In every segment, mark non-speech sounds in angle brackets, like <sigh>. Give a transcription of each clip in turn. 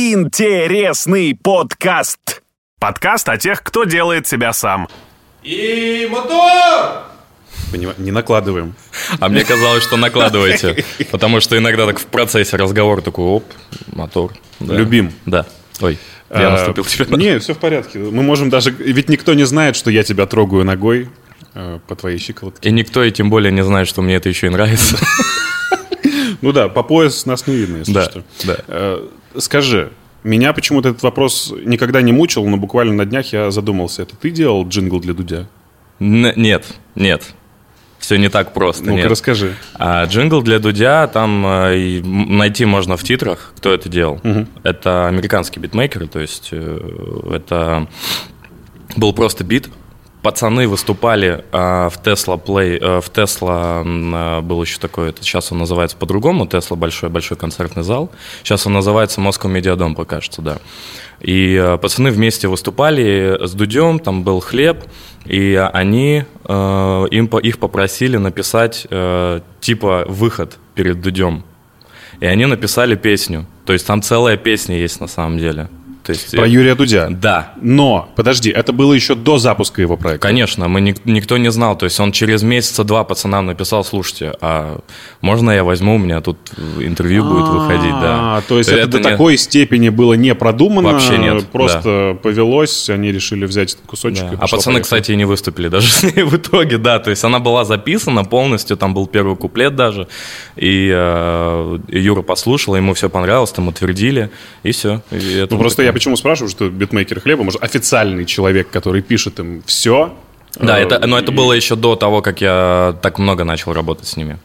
Интересный подкаст. Подкаст о тех, кто делает себя сам. И мотор! Не накладываем. А мне казалось, что накладываете. Потому что иногда так в процессе разговора такой, оп, мотор. Да. Любим. Да. Ой, я А, наступил тебе на... Не, все в порядке. Мы можем даже... Ведь никто не знает, что я тебя трогаю ногой э, по твоей щиколотке. И никто, и тем более не знает, что мне это еще и нравится. Ну да, по пояс нас не видно, если Да, что. да. Скажи, меня почему-то этот вопрос никогда не мучил, но буквально на днях я задумался. Это ты делал джингл для Дудя? Н- Нет, нет. Все не так просто. Ну-ка, нет. расскажи. А джингл для Дудя там э, найти можно в титрах, кто это делал. Это американские битмейкеры, то есть э, это был просто бит. Пацаны выступали а, в Tesla Play, э, в Tesla э, был еще такой, это сейчас он называется по-другому, Tesla большой большой концертный зал. Сейчас он называется Moscow Медиадом, пока что, да. И э, пацаны вместе выступали с Дудем, там был хлеб, и они э, им их попросили написать э, типа выход перед Дудем. И они написали песню. То есть там целая песня есть на самом деле. То есть, Про э, Юрия Дудя. Да, Но, подожди, это было еще до запуска его проекта. Конечно, мы ник- никто не знал. То есть он через месяца два пацанам написал, слушайте, а можно я возьму, у меня тут интервью будет выходить, да. А, То есть это, до такой степени было не продумано. Вообще нет, Просто повелось, они решили взять этот кусочек. А пацаны, кстати, и не выступили даже с ней <laughs> в итоге, да. То есть она была записана полностью, там был первый куплет даже. И э, Юра послушал, ему все понравилось, там утвердили, и все. Ну, просто я почему спрашиваю, что битмейкер хлеба, может, официальный человек, который пишет им все. Да, это, но это было еще до того, как я так много начал работать с ними.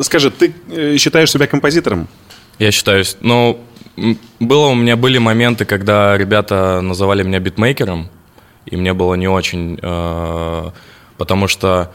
Скажи, ты э, считаешь себя композитором? Я считаю, ну, было у меня были моменты, когда ребята называли меня битмейкером, и мне было не очень, э, потому что,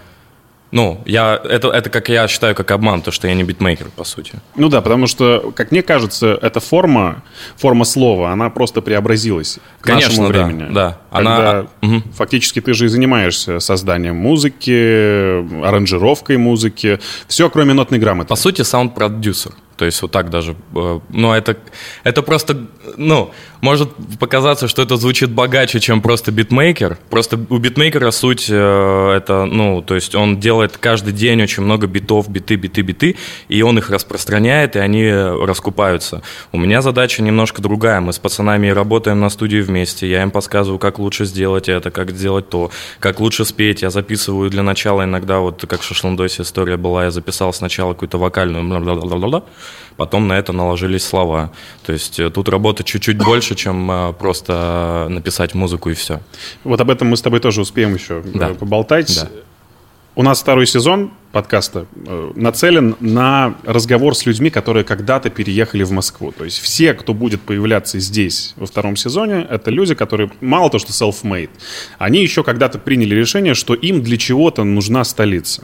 ну, я это это как я считаю как обман, то что я не битмейкер по сути. Ну да, потому что, как мне кажется, эта форма, форма слова, она просто преобразилась к Конечно, нашему да, времени. да. Когда Она- мгм. фактически ты же и занимаешься созданием музыки, аранжировкой музыки, все, кроме нотной грамоты. По сути, саунд-продюсер. То есть вот так даже. э, Ну, это, это просто, ну, может показаться, что это звучит богаче, чем просто битмейкер. Просто у битмейкера суть э, это, ну, то есть он делает каждый день очень много битов, биты, биты, биты, и он их распространяет, и они раскупаются. У меня задача немножко другая. Мы с пацанами работаем на студии вместе. Я им подсказываю, как лучше сделать это, как сделать то, как лучше спеть. Я записываю для начала иногда, вот как в Шашлындосе история была, я записал сначала какую-то вокальную, потом на это наложились слова. То есть э, тут работа чуть-чуть больше, чем э, просто написать музыку и все. Вот об этом мы с тобой тоже успеем еще э, Да. поболтать. Да. У нас второй сезон подкаста нацелен на разговор с людьми, которые когда-то переехали в Москву. То есть все, кто будет появляться здесь во втором сезоне, это люди, которые мало то, что self-made, они еще когда-то приняли решение, что им для чего-то нужна столица.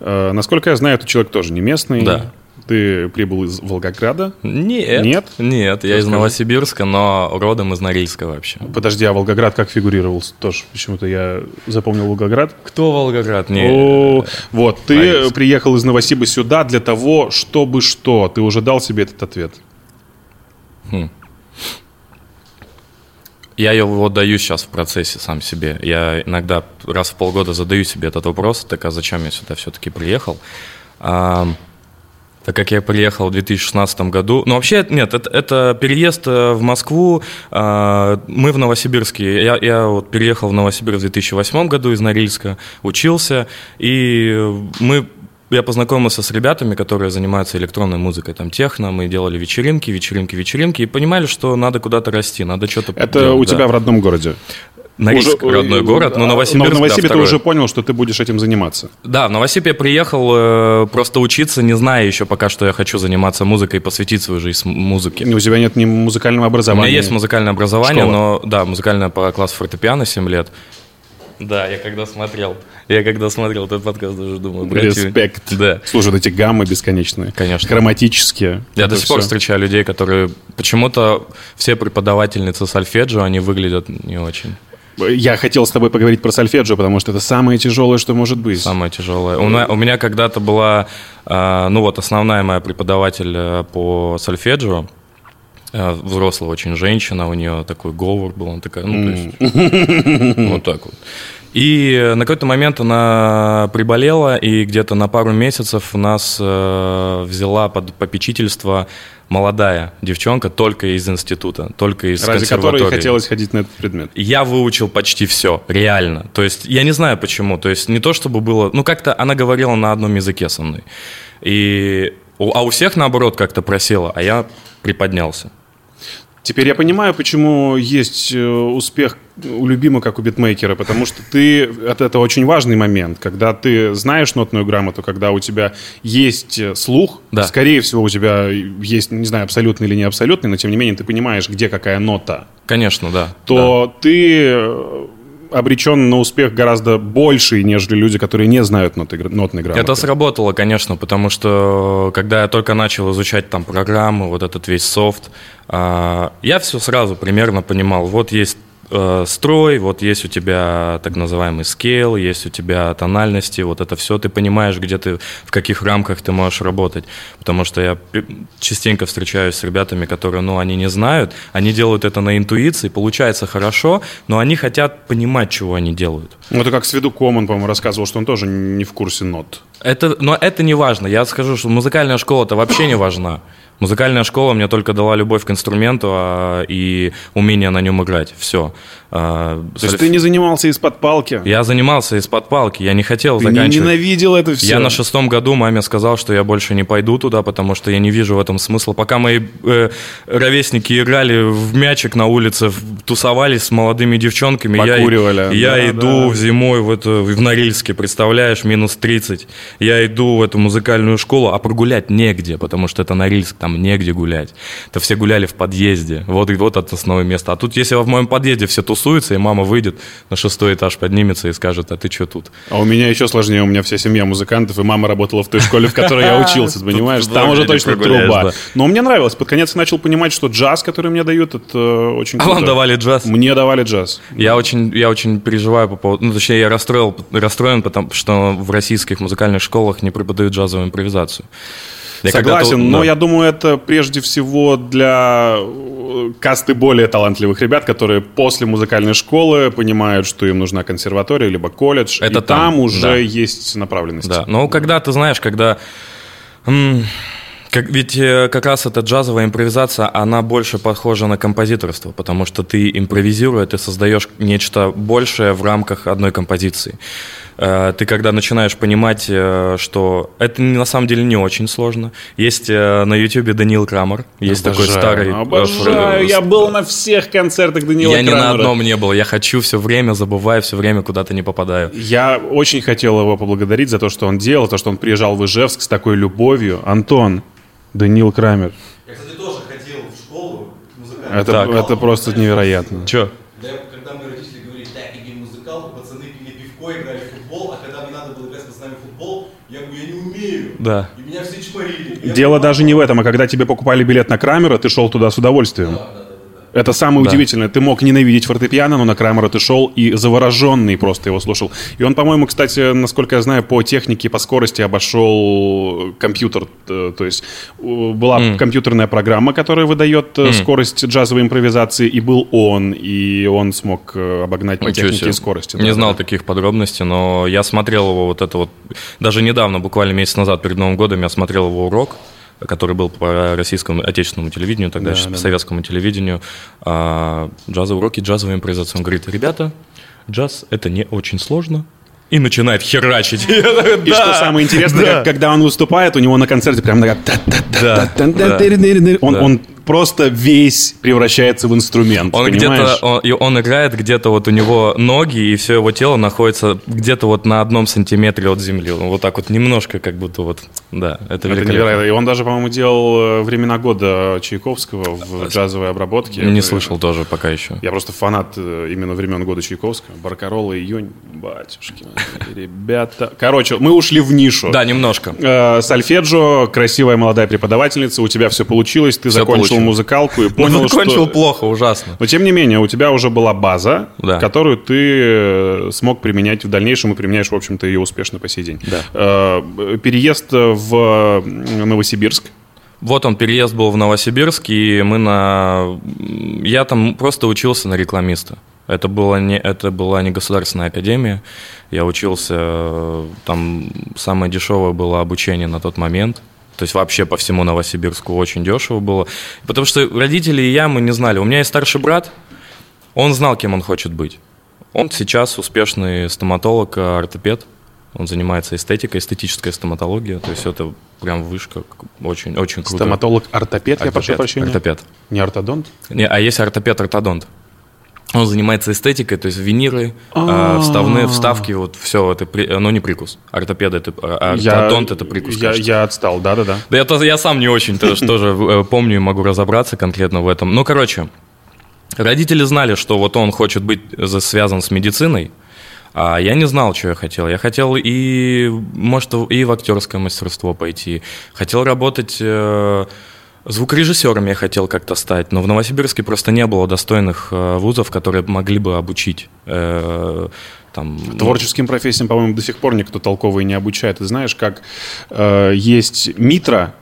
Э, Насколько я знаю, этот человек тоже не местный. Да. Ты прибыл из Волгограда. Нет. Нет? Нет, я из. Новосибирска, но родом из Норильска вообще. Подожди, а Волгоград как фигурировал? Тоже почему-то я запомнил Волгоград. Кто Волгоград? Не, О, вот, ты Норильск. приехал из Новосиба сюда для того, чтобы что? Ты уже дал себе этот ответ? Я его даю сейчас в процессе сам себе. Я иногда раз в полгода задаю себе этот вопрос, так а зачем я сюда все-таки приехал? Так как я приехал в 2016 году. Ну, вообще, нет, это, это переезд э, в Москву. а, Мы в Новосибирске. Я, я вот переехал в Новосибирск в 2008 году из Норильска, учился. И мы я познакомился с ребятами, которые занимаются электронной музыкой, там техно, мы делали вечеринки, вечеринки, вечеринки, и понимали, что надо куда-то расти, надо что-то Это делать, у да. тебя в родном городе? Норильск, Уже- родной город, но Новосибирск, Но в да, Новосибе ты второй. уже понял, что ты будешь этим заниматься. Да, в Новосиб я приехал э, просто учиться, не зная еще пока, что я хочу заниматься музыкой и посвятить свою жизнь музыке. У тебя нет ни музыкального У образования. меня есть музыкальное образование, Школа. но да, музыкальное по классу фортепиано 7 лет. Да, я когда смотрел, я когда смотрел этот подкаст, даже думаю, братья- Респект. Да. Слушай, вот эти гаммы бесконечные. Конечно. Хроматические. Я до сих пор встречаю людей, которые почему-то все преподавательницы сольфеджио, они выглядят не очень. Я хотел с тобой поговорить про сольфеджио, потому что это самое тяжелое, что может быть. Самое тяжелое. У меня, у меня когда-то была, э, ну вот, основная моя преподаватель э, по сольфеджио. Э, Взрослая очень женщина, у нее такой говор был, она такая, ну, то есть, вот так вот. И на какой-то момент она приболела, и где-то на пару месяцев нас э, взяла под попечительство молодая девчонка только из института, только из Ради которой консерватории. хотелось ходить на этот предмет. Я выучил почти все, реально. То есть я не знаю почему. То есть не то чтобы было... Ну как-то она говорила на одном языке со мной. И... у- А у всех наоборот как-то просело, а я приподнялся. Теперь я понимаю, почему есть э, успех у любимого, как у битмейкера, потому что ты, это, это очень важный момент, когда ты знаешь нотную грамоту, когда у тебя есть э, слух, Да. скорее всего у тебя есть, не знаю, абсолютный или не абсолютный, но тем не менее ты понимаешь, где какая нота, Конечно, да. то ты э, обречен на успех гораздо больший, нежели люди, которые не знают ноты, нотной грамоты. Это сработало, конечно, потому что когда я только начал изучать там программы, вот этот весь софт, а, я все сразу примерно понимал. Вот есть э, строй, вот есть у тебя так называемый скейл, есть у тебя тональности, вот это все ты понимаешь, где ты, в каких рамках ты можешь работать. Потому что я частенько встречаюсь с ребятами, которые, ну, они не знают, они делают это на интуиции, получается хорошо, но они хотят понимать, чего они делают. Ну, это как Сведуком, он, по-моему, рассказывал, что он тоже не в курсе нот. Это, но это не важно. Я скажу, что музыкальная школа-то вообще не важна. Музыкальная школа мне только дала любовь к инструменту а, и умение на нем играть. Все. То есть ты не занимался из-под палки? Я занимался из-под палки, я не хотел Ты заканчивать. ненавидел это все? Я на шестом году маме сказал, что я больше не пойду туда, потому что я не вижу в этом смысла. Пока мои э, ровесники играли в мячик на улице, тусовались с молодыми девчонками, я, Покуривали. я Да, иду да. зимой в, это, в Норильске, представляешь, минус 30. Я иду в эту музыкальную школу, а прогулять негде, потому что это Норильск, там негде гулять. Это все гуляли в подъезде. Вот, и вот это основное место. А тут, если в моем подъезде все тусуются, и мама выйдет на шестой этаж, поднимется и скажет, а ты что тут? А у меня еще сложнее, у меня вся семья музыкантов, и мама работала в той школе, в которой я <laughs> учился, ты понимаешь? Там уже точно труба. Но мне нравилось. Под конец я начал понимать, что джаз, который мне дают, это очень А круто. вам давали джаз? Мне давали джаз. Я очень, я очень переживаю по поводу... Ну, точнее, я расстроил, расстроен, потому что в российских музыкальных школах не преподают джазовую импровизацию. Я Согласен, когда-то- но да. я думаю, это прежде всего для э, касты более талантливых ребят, которые после музыкальной школы понимают, что им нужна консерватория либо колледж, Это и там, там, уже да. есть направленность. Да, но когда ты знаешь, когда... как, ведь э, как раз эта джазовая импровизация, она больше похожа на композиторство, потому что ты импровизируя, ты создаешь нечто большее в рамках одной композиции. Э, Ты когда начинаешь понимать, э, что это на самом деле не очень сложно. Есть э, на ютубе Даниил Крамер, есть такой Обожаю, старый... э, Обожаю, я был на всех концертах Данила Я ни на Крамера. одном не был, я хочу все время, забываю, все время куда-то не попадаю. Я очень хотел его поблагодарить за то, что он делал, то, что он приезжал в Ижевск с такой любовью. Антон, Данил Крамер. Я, кстати, тоже ходил в школу музыкальную. Это, Так. это просто невероятно. Че? Да, когда мои родители говорили, так, иди в музыкалку, пацаны пили пивко, играли в футбол, а когда мне надо было играть с пацанами в футбол, я говорю, я не умею. Да. И меня все чморили. Я Дело говорю, даже не в этом, а когда тебе покупали билет на Крамера, ты шел туда с удовольствием. Это самое Да. удивительное. Ты мог ненавидеть фортепиано, но на Крамера ты шел и завороженный просто его слушал. И он, по-моему, кстати, насколько я знаю, по технике, по скорости обошел компьютер. Э, То есть была компьютерная программа, которая выдает э, скорость джазовой импровизации, и был он, и он смог э, обогнать по Ничего технике себе. и скорости. Не Да, знал да. таких подробностей, но я смотрел его вот это вот... Даже недавно, буквально месяц назад, перед Новым годом, я смотрел его урок, который был по российскому отечественному телевидению, тогда да, еще да, по советскому да. телевидению. А, джазовые уроки, джазовая импровизация. Он говорит, ребята, джаз — это не очень сложно, и начинает херачить. И что <laughs> самое интересное, когда он выступает, у него на концерте прям такая... Он просто весь превращается в инструмент, Он где-то, он, он играет где-то вот у него ноги и все его тело находится где-то вот на одном сантиметре от земли. Он Вот так вот немножко как будто вот, да, это, Это невероятно. И он даже, по-моему, делал э, «Времена года» Чайковского в джазовой обработке. Не Это- слышал тоже пока еще. Я просто фанат э, именно времен года Чайковского. Баркарола, июнь, батюшки. Ребята. Короче, мы ушли в нишу. Да, немножко. Э, Сальфеджио, красивая молодая преподавательница, у тебя все получилось, ты Всё закончил получилось. музыкалку и Ну, понял, закончил что... плохо, ужасно. Но тем не менее, у тебя уже была база, Да. которую ты э, смог применять в дальнейшем и применяешь, в общем-то, ее успешно по сей день. Да. Э, Переезд в Новосибирск Вот он, переезд был в Новосибирск, и мы на... Я там просто учился на рекламиста. Это, было не, это была не государственная академия. Я учился, там самое дешевое было обучение на тот момент. То есть вообще по всему Новосибирску очень дешево было. Потому что родители и я, мы не знали. У меня есть старший брат, он знал, кем он хочет быть. Он сейчас успешный стоматолог, ортопед. Он занимается эстетикой, эстетическая стоматология. То есть это прям вышка, очень, очень круто. Стоматолог-ортопед, я прошу прощения? Ортопед. Не ортодонт? Не, а есть ортопед-ортодонт. Он занимается эстетикой, то есть виниры, а, вставные вставки, вот все это, при- оно не прикус. Ортопед это, а ортодонт это прикус. Я, я отстал, да-да-да. Да я, тоже- я сам не очень тоже, <laughs> тоже э, помню и могу разобраться конкретно в этом. Ну, короче, родители знали, что вот он хочет быть за- связан с медициной, а я не знал, что я хотел. Я хотел и, может, и в актерское мастерство пойти. Хотел работать э, звукорежиссером, я хотел как-то стать. Но в Новосибирске просто не было достойных э, вузов, которые могли бы обучить. э, там, Творческим профессиям, по-моему, до сих пор никто толковый не обучает. Ты знаешь, как э, есть Митра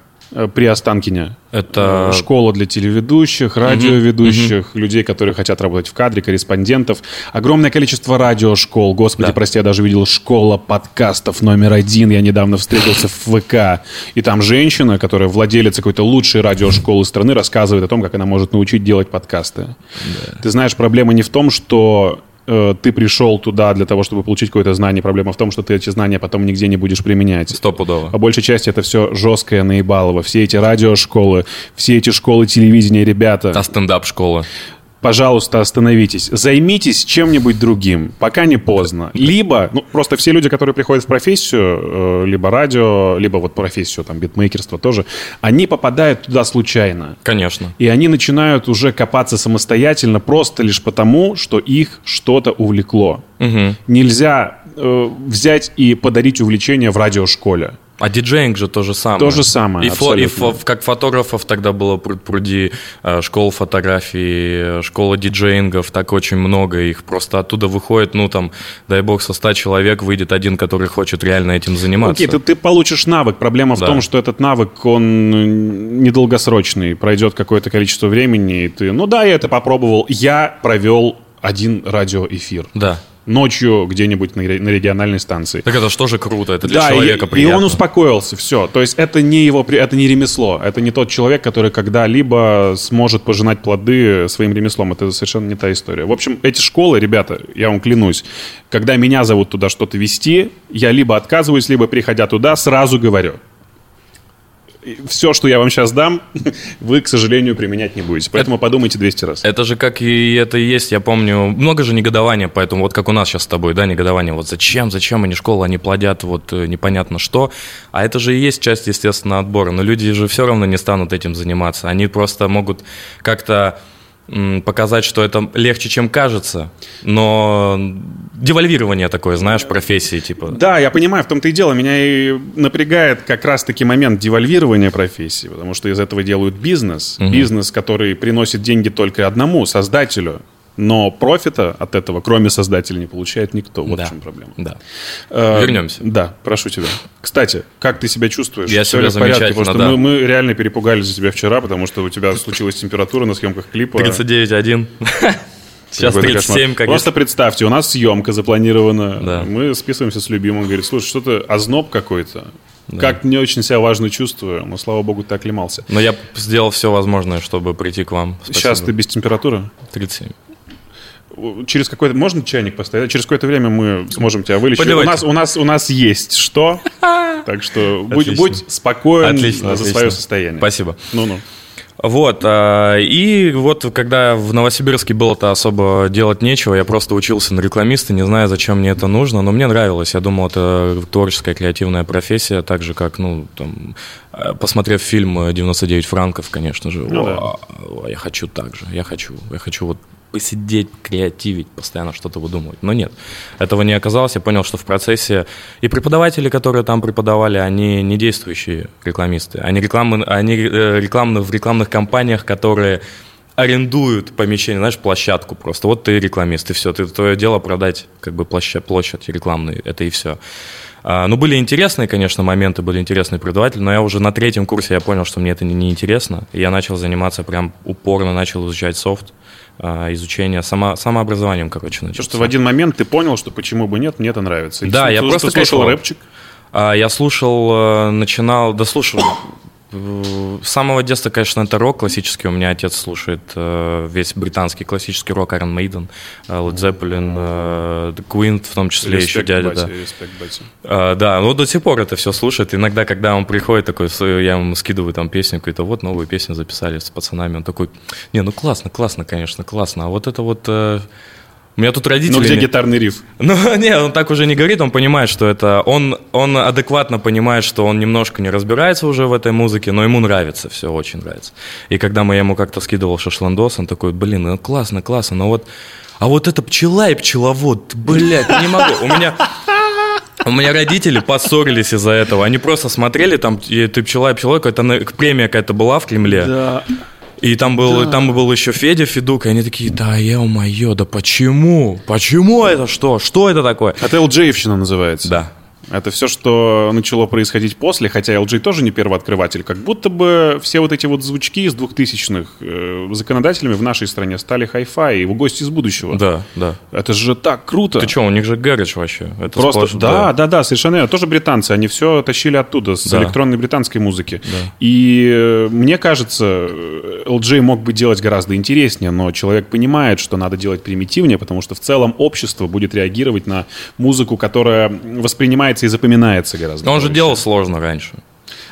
при Останкине. Это- Э, школа для телеведущих, радиоведущих, людей, которые хотят работать в кадре, корреспондентов. Огромное количество радиошкол. Господи, Да. прости, я даже видел школа подкастов номер один. Я недавно встретился в ВК. И там женщина, которая владелец какой-то лучшей радиошколы страны, рассказывает о том, как она может научить делать подкасты. Ты знаешь, проблема не в том, что э, ты пришел туда для того, чтобы получить какое-то знание. Проблема в том, что ты эти знания потом нигде не будешь применять. Стопудово. По большей части это все жесткое наебалово. Все эти радиошколы, все эти школы телевидения, ребята, Та стендап-школа. Пожалуйста, остановитесь. Займитесь чем-нибудь другим, пока не поздно. Либо, ну, просто все люди, которые приходят в профессию, э, либо радио, либо вот профессию, там, битмейкерство тоже, они попадают туда случайно. Конечно. И они начинают уже копаться самостоятельно просто лишь потому, что их что-то увлекло. Нельзя э, взять и подарить увлечение в радиошколе. А диджеинг же то же самое. То же самое, И, фо- и фо- как фотографов тогда было пруд пруди, э, школа фотографии, э, школа диджеингов, так очень много их. Просто оттуда выходит, ну там, дай бог, со 100 человек выйдет один, который хочет реально этим заниматься. Окей, ты, ты получишь навык. Проблема в Да. том, что этот навык, он э, недолгосрочный. Пройдет какое-то количество времени, и ты... Ну да, я это попробовал. Я провел один радиоэфир. Да. Ночью где-нибудь на, ре- на региональной станции. Так это что же круто, это для Да, и, человека и приятно. он успокоился, все. То есть это не его, это не ремесло, это не тот человек, который когда-либо сможет пожинать плоды своим ремеслом. Это совершенно не та история. В общем, эти школы, ребята, я вам клянусь, когда меня зовут туда что-то вести, я либо отказываюсь, либо приходя туда, сразу говорю. Все, что я вам сейчас дам, <laughs> вы, к сожалению, применять не будете. Поэтому подумайте 200 раз. Это же как и это и есть, я помню, много же негодования, поэтому вот как у нас сейчас с тобой, да, негодование, вот зачем, зачем они школу, они плодят вот э, непонятно что, а это же и есть часть, естественно, отбора, но люди же все равно не станут этим заниматься, они просто могут как-то показать, что это легче, чем кажется, но девальвирование такое, знаешь, профессии, типа. Да, я понимаю, в том-то и дело. Меня и напрягает как раз-таки момент девальвирования профессии, потому что из этого делают бизнес. Бизнес, который приносит деньги только одному, создателю. Но профита от этого, кроме создателя, не получает никто. Вот Да. в чем проблема. Да. Э, Вернемся. Да, прошу тебя. Кстати, как ты себя чувствуешь? Я Всё себя ли в порядке? замечательно, Потому что да. мы, мы реально перепугались за тебя вчера, потому что у тебя случилась температура на съемках клипа. 39.1. <laughs> Сейчас Какой-то 37, кошмар. как Просто представьте, у нас съемка запланирована. Да. Мы списываемся с любимым. Говорит, слушай, что-то озноб какой-то. Как не очень себя важно чувствую, но, слава богу, ты оклемался. Но я сделал все возможное, чтобы прийти к вам. Спасибо. Сейчас ты без температуры? 37. Через какой-то... Можно чайник поставить? Через какое-то время мы сможем тебя вылечить. У Подливайте. нас, у, нас, у нас есть что. <laughs> Так что будь, будь спокоен Отлично, за отлично. свое состояние. Спасибо. Ну-ну. Вот, а, и вот когда в Новосибирске было-то особо делать нечего, я просто учился на рекламиста, не знаю, зачем мне это нужно, но мне нравилось. Я думал, это творческая, креативная профессия, так же, как, ну, там, э, посмотрев фильм «99 франков», конечно же, Ну да. «О, о, я хочу так же, я хочу, я хочу вот посидеть, креативить, постоянно что-то выдумывать. Но нет, этого не оказалось. Я понял, что в процессе и преподаватели, которые там преподавали, они не действующие рекламисты. Они, рекламы, они э, рекламны, в рекламных кампаниях, которые арендуют помещение, знаешь, площадку просто. Вот ты рекламист, и все. Ты, твое дело продать как бы площадь, площадь рекламную, это и все. А, ну, были интересные, конечно, моменты, были интересные преподаватели, но я уже на третьем курсе я понял, что мне это не, не интересно. И я начал заниматься прям упорно, начал изучать софт, изучение, само, самообразованием, короче, начал. Потому что в один момент ты понял, что почему бы нет, мне это нравится. И Да, ты- я ты просто слушал кайфовал. рэпчик. А, Я слушал, э, начинал, да слушал, э, с самого детства, конечно, это рок классический. У меня отец слушает э, весь британский классический рок, Iron Maiden, э, Led Zeppelin, э, Queen, в том числе еще Респект, дядя, батя, да. респект. А, да, ну до сих пор это все слушает. Иногда, когда он приходит такой, я ему скидываю там песню, какую-то вот новую песню записали с пацанами, он такой, не, ну классно, классно, конечно, классно. А вот это вот... у меня тут родители... Ну, где гитарный риф? <laughs> ну, не, он так уже не говорит, он понимает, что это... Он, он адекватно понимает, что он немножко не разбирается уже в этой музыке, но ему нравится, все очень нравится. И когда мы я ему как-то скидывал шашландос, он такой, блин, ну классно, классно, но вот... А вот это пчела и пчеловод, блядь, не могу. У меня... У меня родители поссорились из-за этого. Они просто смотрели, там, и ты пчела и пчеловод, какая-то на- премия какая-то была в Кремле. Да. И там был, там был еще Федя Федук, и они такие, да, ё-моё, да почему? Почему это что? Что это такое? Это LJ-евщина называется. Да. Это все, что начало происходить после, хотя LG тоже не первооткрыватель. Как будто бы все вот эти вот звучки из 2000-х э, законодателями в нашей стране стали хай-фай и в гости из будущего. Да, да. Это же так круто. Ты что, у них же Гэридж вообще. Это Просто, сплошь- да, да, да, совершенно верно. Тоже британцы, они все тащили оттуда, с Да. электронной британской музыки. И э, мне кажется, э, LJ мог бы делать гораздо интереснее, но человек понимает, что надо делать примитивнее, потому что в целом общество будет реагировать на музыку, которая воспринимается и запоминается гораздо Но он же проще. делал сложно раньше.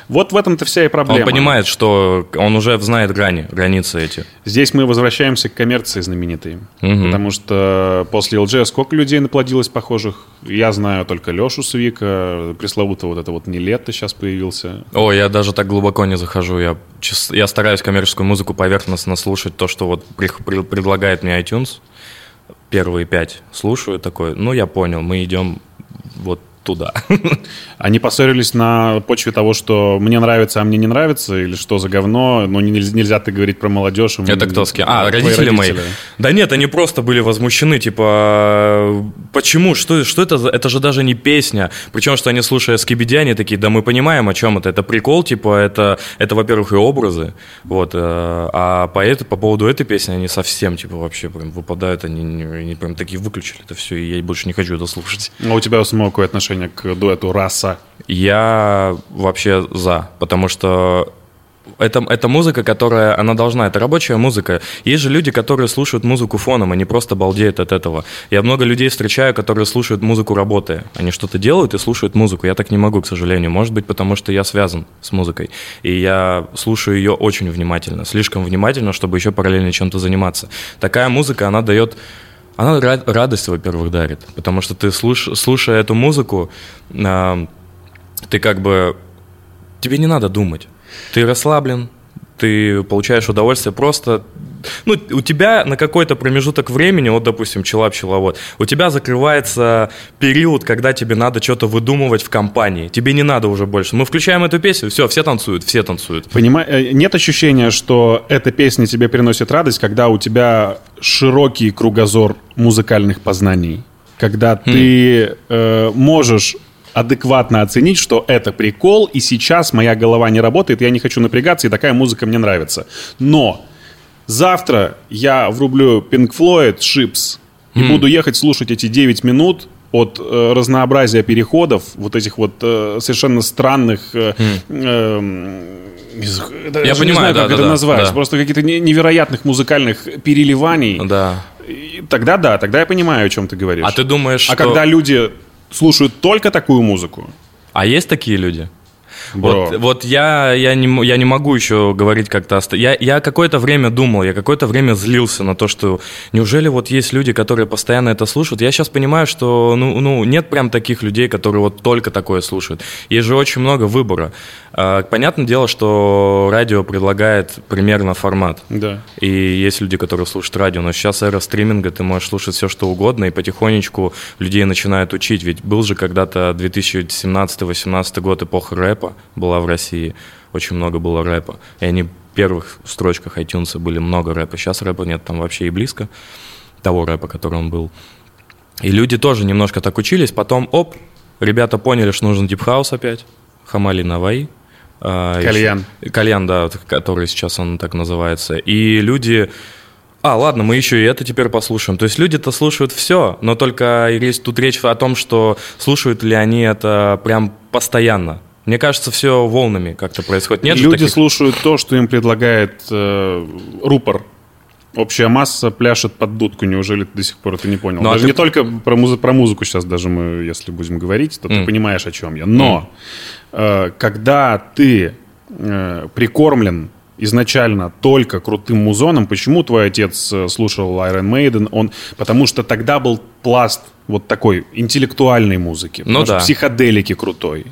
Вот в этом-то вся и проблема. Он понимает, что он уже знает грани, границы эти. Здесь мы возвращаемся к коммерции знаменитой. Мгм. Потому что после LG сколько людей наплодилось похожих? Я знаю только Лешу Свика, пресловутого вот это вот не лето сейчас появился. О, я даже так глубоко не захожу. Я, я стараюсь коммерческую музыку поверхностно слушать, то, что вот предлагает мне iTunes. Первые пять слушаю такой, ну, я понял, мы идем вот туда. <laughs> Они поссорились на почве того, что мне нравится, а мне не нравится, или что за говно, но не- нельзя, ты говорить про молодежь. Это кто с кем? А, родители мои. Да нет, они просто были возмущены, типа, почему, что, что это, это же даже не песня. Причем, что они, слушая Скибиди, они такие, да мы понимаем, о чем это, это прикол, типа, это, это во-первых, и образы, вот, э, а по, это, по поводу этой песни они совсем, типа, вообще прям выпадают, они, они прям такие выключили это все, и я больше не хочу это слушать. А у тебя самого какое отношение к дуэту «Раса»? Я вообще за, потому что это, это музыка, которая, она должна, это рабочая музыка. Есть же люди, которые слушают музыку фоном, они просто балдеют от этого. Я много людей встречаю, которые слушают музыку работая. Они что-то делают и слушают музыку. Я так не могу, к сожалению. Может быть, потому что я связан с музыкой. И я слушаю ее очень внимательно, слишком внимательно, чтобы еще параллельно чем-то заниматься. Такая музыка, она дает она ра- радость, во-первых, дарит, потому что ты, слуш- слушая эту музыку, а, ты как бы... Тебе не надо думать. Ты расслаблен, ты получаешь удовольствие просто... Ну, у тебя на какой-то промежуток времени, вот, допустим, пчела-пчеловод, у тебя закрывается период, когда тебе надо что-то выдумывать в компании. Тебе не надо уже больше. Мы включаем эту песню, все, все танцуют, все танцуют. Понима- э, Нет ощущения, что эта песня тебе приносит радость, когда у тебя широкий кругозор музыкальных познаний, когда ты э, можешь адекватно оценить, что это прикол, и сейчас моя голова не работает, я не хочу напрягаться, и такая музыка мне нравится. Но завтра я врублю Pink Floyd, Ships, и буду ехать слушать эти 9 минут от э, разнообразия переходов, вот этих вот э, совершенно странных... э, эм, из- да, Я не понимаю, знаю, да, как да, это да, назвать. да. Просто каких-то не- невероятных музыкальных переливаний. Да. И тогда да, тогда я понимаю, о чем ты говоришь. А ты думаешь, А что... когда люди слушают только такую музыку, А есть такие люди? Бро, Вот, вот я, я, не, я не могу еще говорить как-то... оста- Я, я какое-то время думал, я какое-то время злился на то, что неужели вот есть люди, которые постоянно это слушают. Я сейчас понимаю, что ну, ну, нет прям таких людей, которые вот только такое слушают. Есть же очень много выбора. А, Понятное дело, что радио предлагает примерно формат. да. И есть люди, которые слушают радио, но сейчас эра стриминга, ты можешь слушать все, что угодно, и потихонечку людей начинают учить. Ведь был же когда-то 2017-2018 год эпоха рэпа была в России, очень много было рэпа, и они первых строчках iTunes были много рэпа. Сейчас рэпа нет там вообще и близко того рэпа, который он был. И люди тоже немножко так учились. Потом, оп, ребята поняли, что нужен deep house опять. HammAli Navai. А, Кальян. еще- Кальян, да, который сейчас он так называется. И люди... А, ладно, мы еще и это теперь послушаем. То есть люди-то слушают все, но только есть тут речь о том, что слушают ли они это прям постоянно. Мне кажется, все волнами как-то происходит. Нет Люди таких- слушают то, что им предлагает э, рупор. Общая масса пляшет под дудку. Неужели ты до сих пор это не понял? Ну, а даже ты- не только про, музы- про музыку сейчас даже мы, если будем говорить, то ты М. понимаешь, о чем я. Но э, когда ты э, прикормлен изначально только крутым музоном, почему твой отец э, слушал Iron Maiden? Он, потому что тогда был пласт вот такой интеллектуальной музыки. Ну да. Психоделики крутой.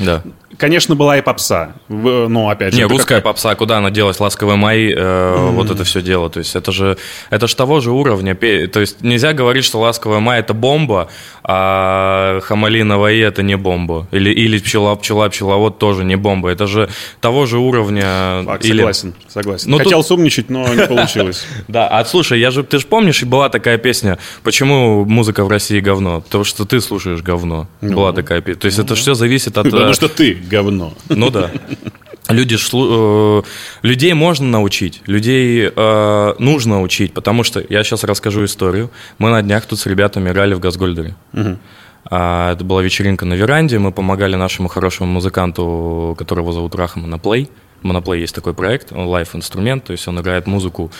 Да. Конечно, была и попса. Но, опять же... Не, русская какая- попса, куда она делась, ласковый май, э, вот это все дело. То есть это же, это же того же уровня. То есть нельзя говорить, что ласковый май это бомба, а Хамали Наваи это не бомба. Или, или пчела, пчела, пчеловод тоже не бомба. Это же того же уровня. Так, или- согласен, согласен. Ну, Хотел тут- сумничать, но не получилось. <laughs> Да, а слушай, я же, ты же помнишь, была такая песня, почему музыка в России говно? Потому что ты слушаешь говно. Была такая песня. То есть это все зависит от... <laughs> э, Потому что ты говно. Ну да. Люди слу- э, людей можно научить, людей э, нужно учить, потому что я сейчас расскажу историю. Мы на днях тут с ребятами играли в Газгольдере. А, это была вечеринка на веранде. Мы помогали нашему хорошему музыканту, которого зовут Раха Моноплей. Моноплей есть такой проект, он лайф-инструмент, то есть он играет музыку,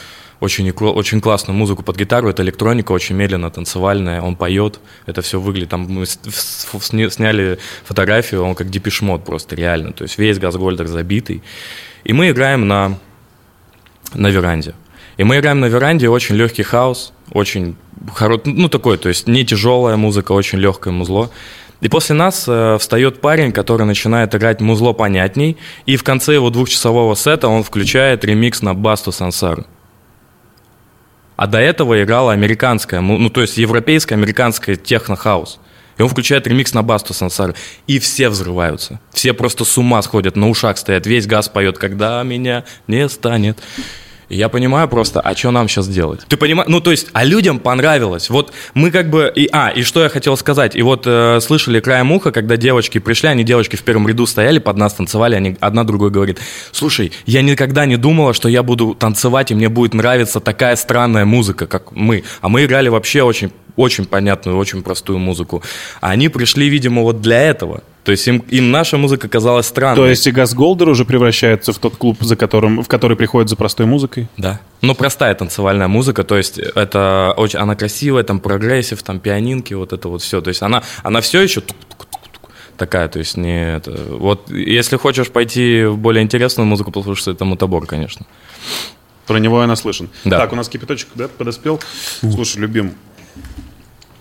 очень, очень классную музыку под гитару, это электроника, очень медленно, танцевальная, он поет, это все выглядит, там мы сняли фотографию, он как депешмот просто, реально, то есть весь Газгольдер забитый. И мы играем на, на веранде. И мы играем на веранде очень легкий хаос, очень хоро... ну такой, то есть не тяжелая музыка, очень легкое музло. И после нас э, встает парень, который начинает играть музло понятней, и в конце его двухчасового сета он включает ремикс на Басту Сансару. А до этого играла американская, ну то есть европейская, американская техно-хаус. И он включает ремикс на Басту Сансары. И все взрываются. Все просто с ума сходят, на ушах стоят. Весь газ поет, когда меня не станет. Я понимаю просто, а что нам сейчас делать? Ты понимаешь? Ну, то есть, а людям понравилось. Вот мы как бы... И, а, и что я хотел сказать. И вот э, слышали краем уха, когда девочки пришли, они девочки в первом ряду стояли, под нас танцевали, они одна другой говорит, слушай, я никогда не думала, что я буду танцевать, и мне будет нравиться такая странная музыка, как мы. А мы играли вообще очень очень понятную, очень простую музыку. А они пришли, видимо, вот для этого. То есть им, им наша музыка казалась странной. То есть и Газгольдер уже превращается в тот клуб, за которым, в который приходит за простой музыкой? Да. Ну, простая танцевальная музыка, то есть это очень, она красивая, там progressive, там пианинки, вот это вот все. То есть она, она все еще такая, то есть не это. Вот если хочешь пойти в более интересную музыку послушать, это Mutabor, конечно. Про него я наслышан. Да. Так, у нас кипяточек да, подоспел. Слушай, любим.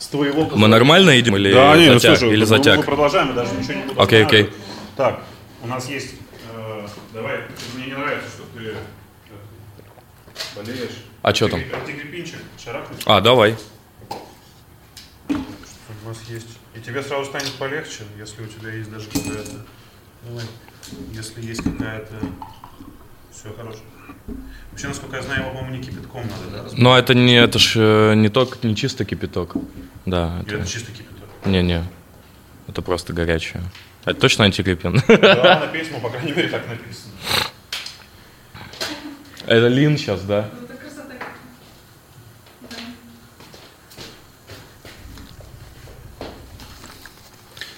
С твоего Мы нормально едем или Да, не, ну, затяг? слушай, или мы- затяг? Мы продолжаем, мы даже ничего не буду Окей, окей. Так, у нас есть... э, давай, мне не нравится, что ты э, болеешь. А что там? Антигриппинчик, шарахнуть. А, давай. У нас есть. И тебе сразу станет полегче, если у тебя есть даже какая-то... Давай. Если есть какая-то... Все, хорошо. Вообще, насколько я знаю, его, по-моему, не кипятком надо, да? Но это не, это ж э, не, ток, не чисто кипяток. Да, Или это... это чисто кипяток? Не-не. Это просто горячее. Это точно антигриппин? Да, написано, <laughs> по крайней мере, так написано. Это лин сейчас, да?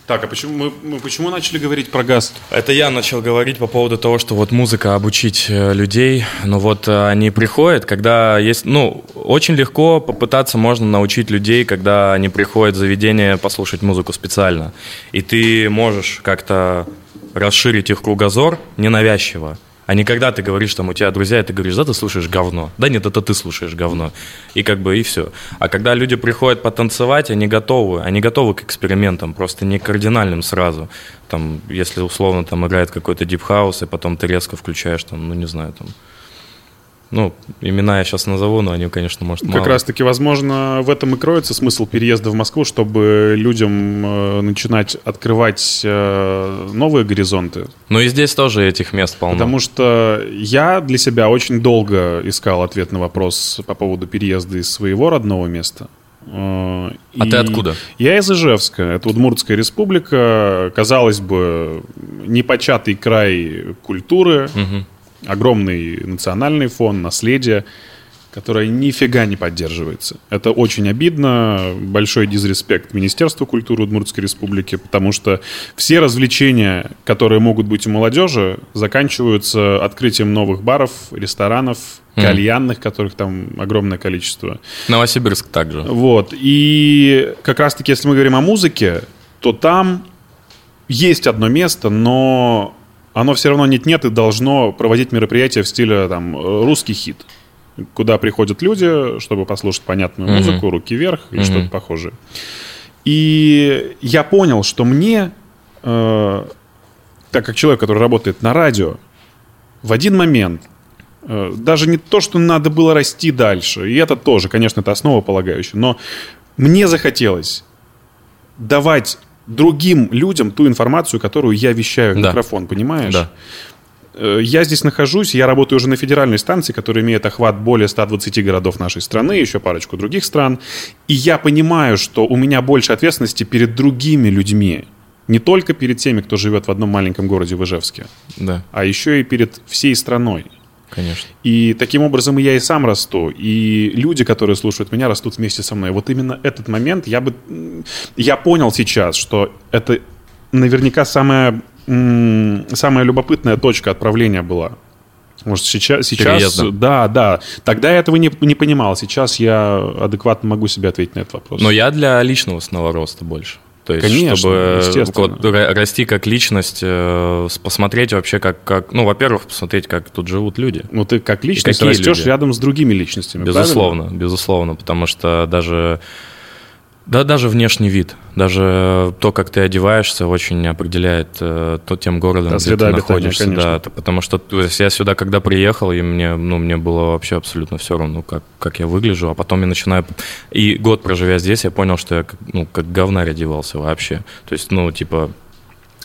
Так, а почему мы, мы почему начали говорить про газ? Это я начал говорить по поводу того, что вот музыка обучить э, людей, но вот э, они приходят, когда есть, ну, очень легко попытаться можно научить людей, когда они приходят в заведение послушать музыку специально, и ты можешь как-то расширить их кругозор ненавязчиво. А не когда ты говоришь, там, у тебя друзья, и ты говоришь, да, ты слушаешь говно. Да нет, это ты слушаешь говно. И как бы, и все. А когда люди приходят потанцевать, они готовы. Они готовы к экспериментам, просто не кардинальным сразу. Там, если условно там играет какой-то deep house, и потом ты резко включаешь, там, ну, не знаю, там, Ну, имена я сейчас назову, но они, конечно, может, Как мало. раз-таки, возможно, в этом и кроется смысл переезда в Москву, чтобы людям э, начинать открывать э, новые горизонты. Ну и здесь тоже этих мест полно. Потому что я для себя очень долго искал ответ на вопрос по поводу переезда из своего родного места. Э, А и ты откуда? Я из Ижевска. Это Удмуртская республика. Казалось бы, непочатый край культуры, огромный национальный фон, наследие, которое нифига не поддерживается. Это очень обидно. Большой дизреспект Министерству культуры Удмуртской республики, потому что все развлечения, которые могут быть у молодежи, заканчиваются открытием новых баров, ресторанов, кальянных, которых там огромное количество. Новосибирск также. Вот. И как раз-таки, если мы говорим о музыке, то там есть одно место, но оно все равно нет-нет и должно проводить мероприятия в стиле там русский хит, куда приходят люди, чтобы послушать понятную Мгм. музыку, руки вверх или Мгм. что-то похожее. И я понял, что мне, э, так как человек, который работает на радио, в один момент э, даже не то, что надо было расти дальше, и это тоже, конечно, это основополагающее, но мне захотелось давать другим людям ту информацию, которую я вещаю в Да. микрофон, понимаешь? Да. Э, Я здесь нахожусь, я работаю уже на федеральной станции, которая имеет охват более 120 городов нашей страны, еще парочку других стран. И я понимаю, что у меня больше ответственности перед другими людьми. Не только перед теми, кто живет в одном маленьком городе в Ижевске, Да, а еще и перед всей страной. Конечно. И таким образом и я и сам расту, и люди, которые слушают меня, растут вместе со мной. Вот именно этот момент я бы... Я понял сейчас, что это наверняка самая, самая любопытная точка отправления была. Может, сейчас... сейчас Переезда. да, да. Тогда я этого не, не понимал. Сейчас я адекватно могу себе ответить на этот вопрос. Но я для личного снова роста больше. То есть, Конечно, чтобы естественно. вот ра- расти как личность, э, посмотреть вообще, как, как... Ну, во-первых, посмотреть, как тут живут люди. Ну, ты как личность растешь люди? рядом с другими личностями, Безусловно, правильно? безусловно, потому что даже... Да, даже внешний вид, даже то, как ты одеваешься, очень определяет э, то тем городом, Да, где ты находишься. конечно. Да, потому что то есть, я сюда, когда приехал, и мне, ну, мне было вообще абсолютно все равно, как, как я выгляжу, а потом я начинаю... И год проживя здесь, я понял, что я ну, как говнарь одевался вообще. То есть, ну, типа,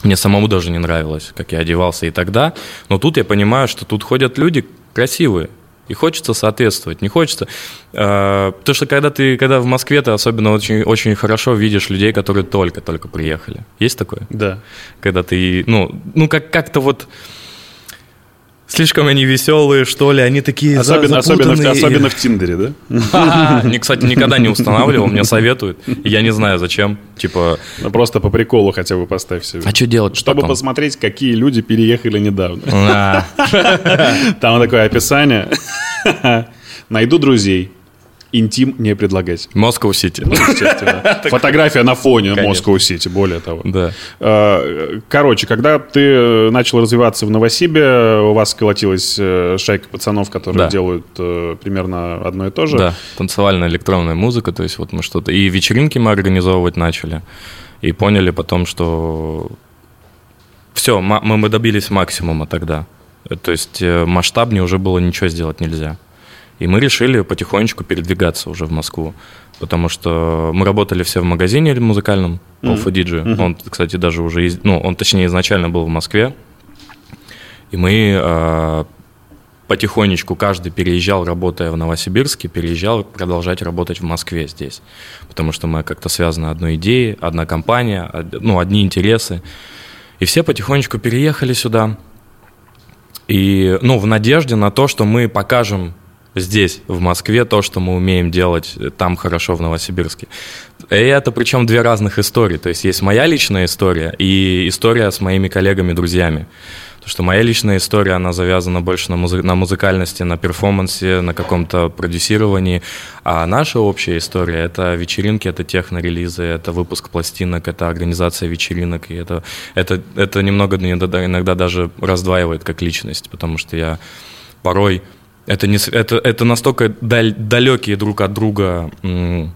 мне самому даже не нравилось, как я одевался и тогда. Но тут я понимаю, что тут ходят люди красивые. И хочется соответствовать, не хочется. Э, потому что когда ты, когда в Москве, ты особенно очень, очень хорошо видишь людей, которые только-только приехали. Есть такое? Да. Когда ты, ну, ну как, как-то вот слишком они веселые, что ли, они такие Особенно, особенно, в, особенно в Тиндере, да? <laughs> Кстати, никогда не устанавливал, мне советуют. Я не знаю, зачем. Типа, Ну, просто по приколу хотя бы поставь себе. а что делать Чтобы потом? посмотреть, какие люди переехали недавно. <laughs> Там такое описание. <laughs> Найду друзей. Интим не предлагать. Москва-Сити. Естественно. <laughs> Фотография на фоне. Москва-Сити, более того. Да. Э, Короче, когда ты начал развиваться в Новосибе, у вас колотилась э, шайка пацанов, которые Да. делают э, примерно одно и то же. Да, танцевальная электронная музыка, то есть вот мы что-то... И вечеринки мы организовывать начали, и поняли потом, что все, мы, добились максимума тогда. Э, То есть э, масштабнее уже было ничего сделать нельзя. И мы решили потихонечку передвигаться уже в Москву, потому что мы работали все в магазине музыкальном, Alpha DJ. Он, кстати, даже уже, из- ну, он точнее изначально был в Москве. И мы э, потихонечку каждый переезжал, работая в Новосибирске, переезжал продолжать работать в Москве здесь. Потому что мы как-то связаны одной идеей, одна компания, од- ну, одни интересы. И все потихонечку переехали сюда. И, ну, в надежде на то, что мы покажем здесь, в Москве, то, что мы умеем делать там хорошо, в Новосибирске. И это причем две разных истории. То есть есть моя личная история и история с моими коллегами, друзьями. Потому что моя личная история, она завязана больше на, музы- на музыкальности, на перформансе, на каком-то продюсировании. А наша общая история — это вечеринки, это техно-релизы, это выпуск пластинок, это организация вечеринок. И это, это, это немного иногда даже раздваивает как личность, потому что я порой... Это, не, это, это настолько даль- далекие друг от друга м,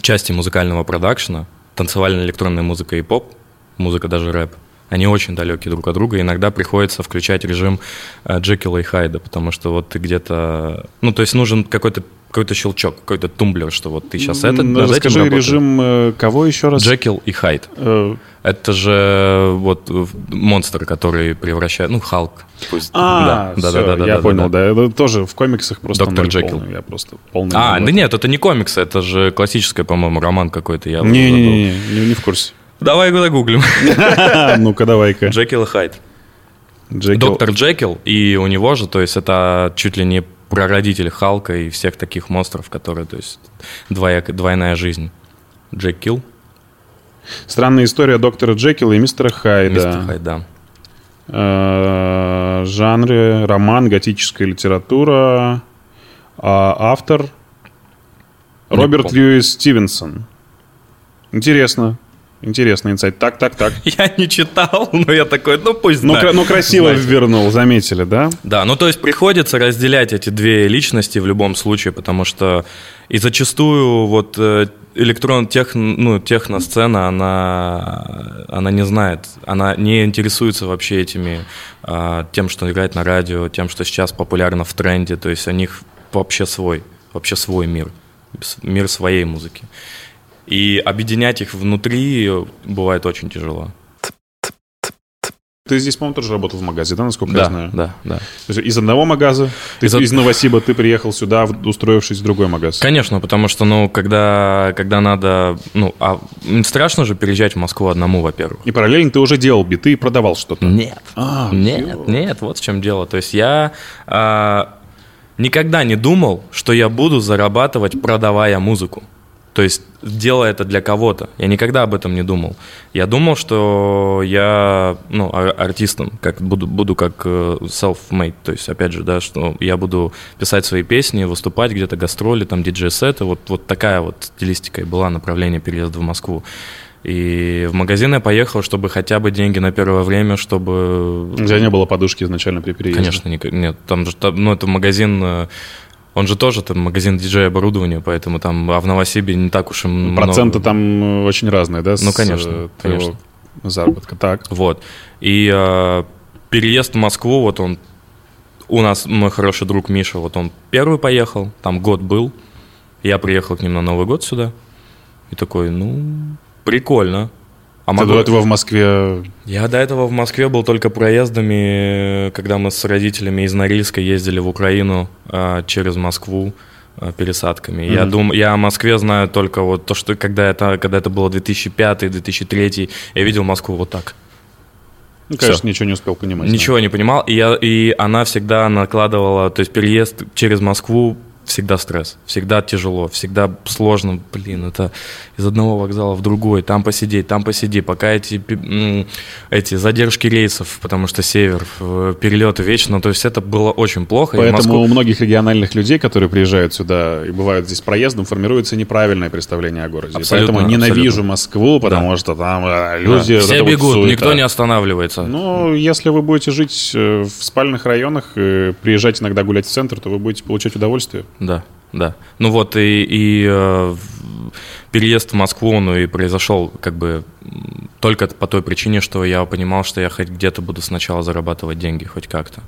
части музыкального продакшена, танцевальная электронная музыка и поп, музыка даже рэп, Они очень далекие друг от друга. Иногда приходится включать режим э, Джекила и Хайда, потому что вот ты где-то... Ну, то есть нужен какой-то какой-то щелчок, какой-то тумблер, что вот ты сейчас это... М, над этим Расскажи режим э, кого еще раз? Джекил и Хайд. Э, Это же вот монстр, который превращает... Ну, Халк. Пусть. А, да, всё, да, да, да, я да, понял, да. да. Это тоже в комиксах просто Доктор Джекил. полный, Я просто полный. А, да нет, это не комикс, это же классическое, по-моему, роман какой-то. Я уже забыл. Не-не-не, не, не в курсе. Давай его загуглим. <laughs> Ну-ка, давай-ка. Джекил и Хайд. Джекил. Доктор Джекил, и у него же, то есть это чуть ли не прародитель Халка и всех таких монстров, которые, то есть двояк- двойная жизнь. Джекил, Странная история доктора Джекила и мистера Хайда. мистер Хайд, да. Э, жанры роман, готическая литература. А автор Роберт. Льюис Стивенсон. Интересно. Интересный инсайт. Так, так, так. <laughs> Я не читал, но я такой, ну пусть знает. кра- ну красиво Знаете. вернул, заметили, да? Да, ну то есть приходится разделять эти две личности в любом случае, потому что и зачастую вот э, электрон тех, ну, техносцена, она, она не знает, она не интересуется вообще этими, а, тем, что играет на радио, тем, что сейчас популярно в тренде, то есть у них вообще свой, вообще свой мир, мир своей музыки. И объединять их внутри бывает очень тяжело. Ты здесь, по-моему, тоже работал в магазе, да, насколько я Да, знаю? да, да. То есть из одного магаза, ты Из из, Новосиба ты приехал сюда, устроившись в другой магаз. Конечно, потому что, ну, когда, когда надо, ну, а страшно же переезжать в Москву одному, во-первых. И параллельно ты уже делал биты и продавал что-то. Нет. А, Нет, нет, вот в чем дело. То есть я а, никогда не думал, что я буду зарабатывать, продавая музыку. То есть делая это для кого-то. Я никогда об этом не думал. Я думал, что я ну, ар- артистом, как буду, буду как э, self-made. То есть, опять же, да, что я буду писать свои песни, выступать где-то, гастроли, там, диджей-сеты. Вот, вот такая вот стилистика и была направление переезда в Москву. И в магазин я поехал, чтобы хотя бы деньги на первое время, чтобы У тебя не было подушки изначально при переезде? Конечно, ник- нет. Там же, там, ну, это магазин, э, он же тоже там магазин диджей оборудования, поэтому там, а в Новосибе не так уж и много. Проценты там э, очень разные, да? Ну, конечно, э, конечно. Заработка. Так. Вот. И э, переезд в Москву, вот он, у нас мой хороший друг Миша, вот он первый поехал, там год был, я приехал к ним на Новый год сюда, и такой, ну, прикольно. А Ты могу- до этого в Москве... Я до этого в Москве был только проездами, когда мы с родителями из Норильска ездили в Украину а, через Москву а, пересадками. Я думаю, я о Москве знаю только вот то, что когда это, когда это было 2005-2003, я видел Москву вот так. Ну, конечно, Всё. ничего не успел понимать. Ничего не понимал, и, я, и она всегда накладывала, то есть переезд через Москву всегда стресс, всегда тяжело, всегда сложно, блин, это из одного вокзала в другой, там посидеть, там посиди, пока эти, эти задержки рейсов, потому что север, э, перелеты вечно, то есть это было очень плохо. Поэтому Москву- у многих региональных людей, которые приезжают сюда и бывают здесь проездом, формируется неправильное представление о городе. Абсолютно, Поэтому ненавижу абсолютно. Москву, потому что там э, Да, люди... вот все вот бегут, суета. никто не останавливается. Ну, если вы будете жить э, в спальных районах, приезжать иногда гулять в центр, то вы будете получать удовольствие. Да, да. Ну вот и, и э, переезд в Москву, ну и произошел как бы только по той причине, что я понимал, что я хоть где-то буду сначала зарабатывать деньги, хоть как-то.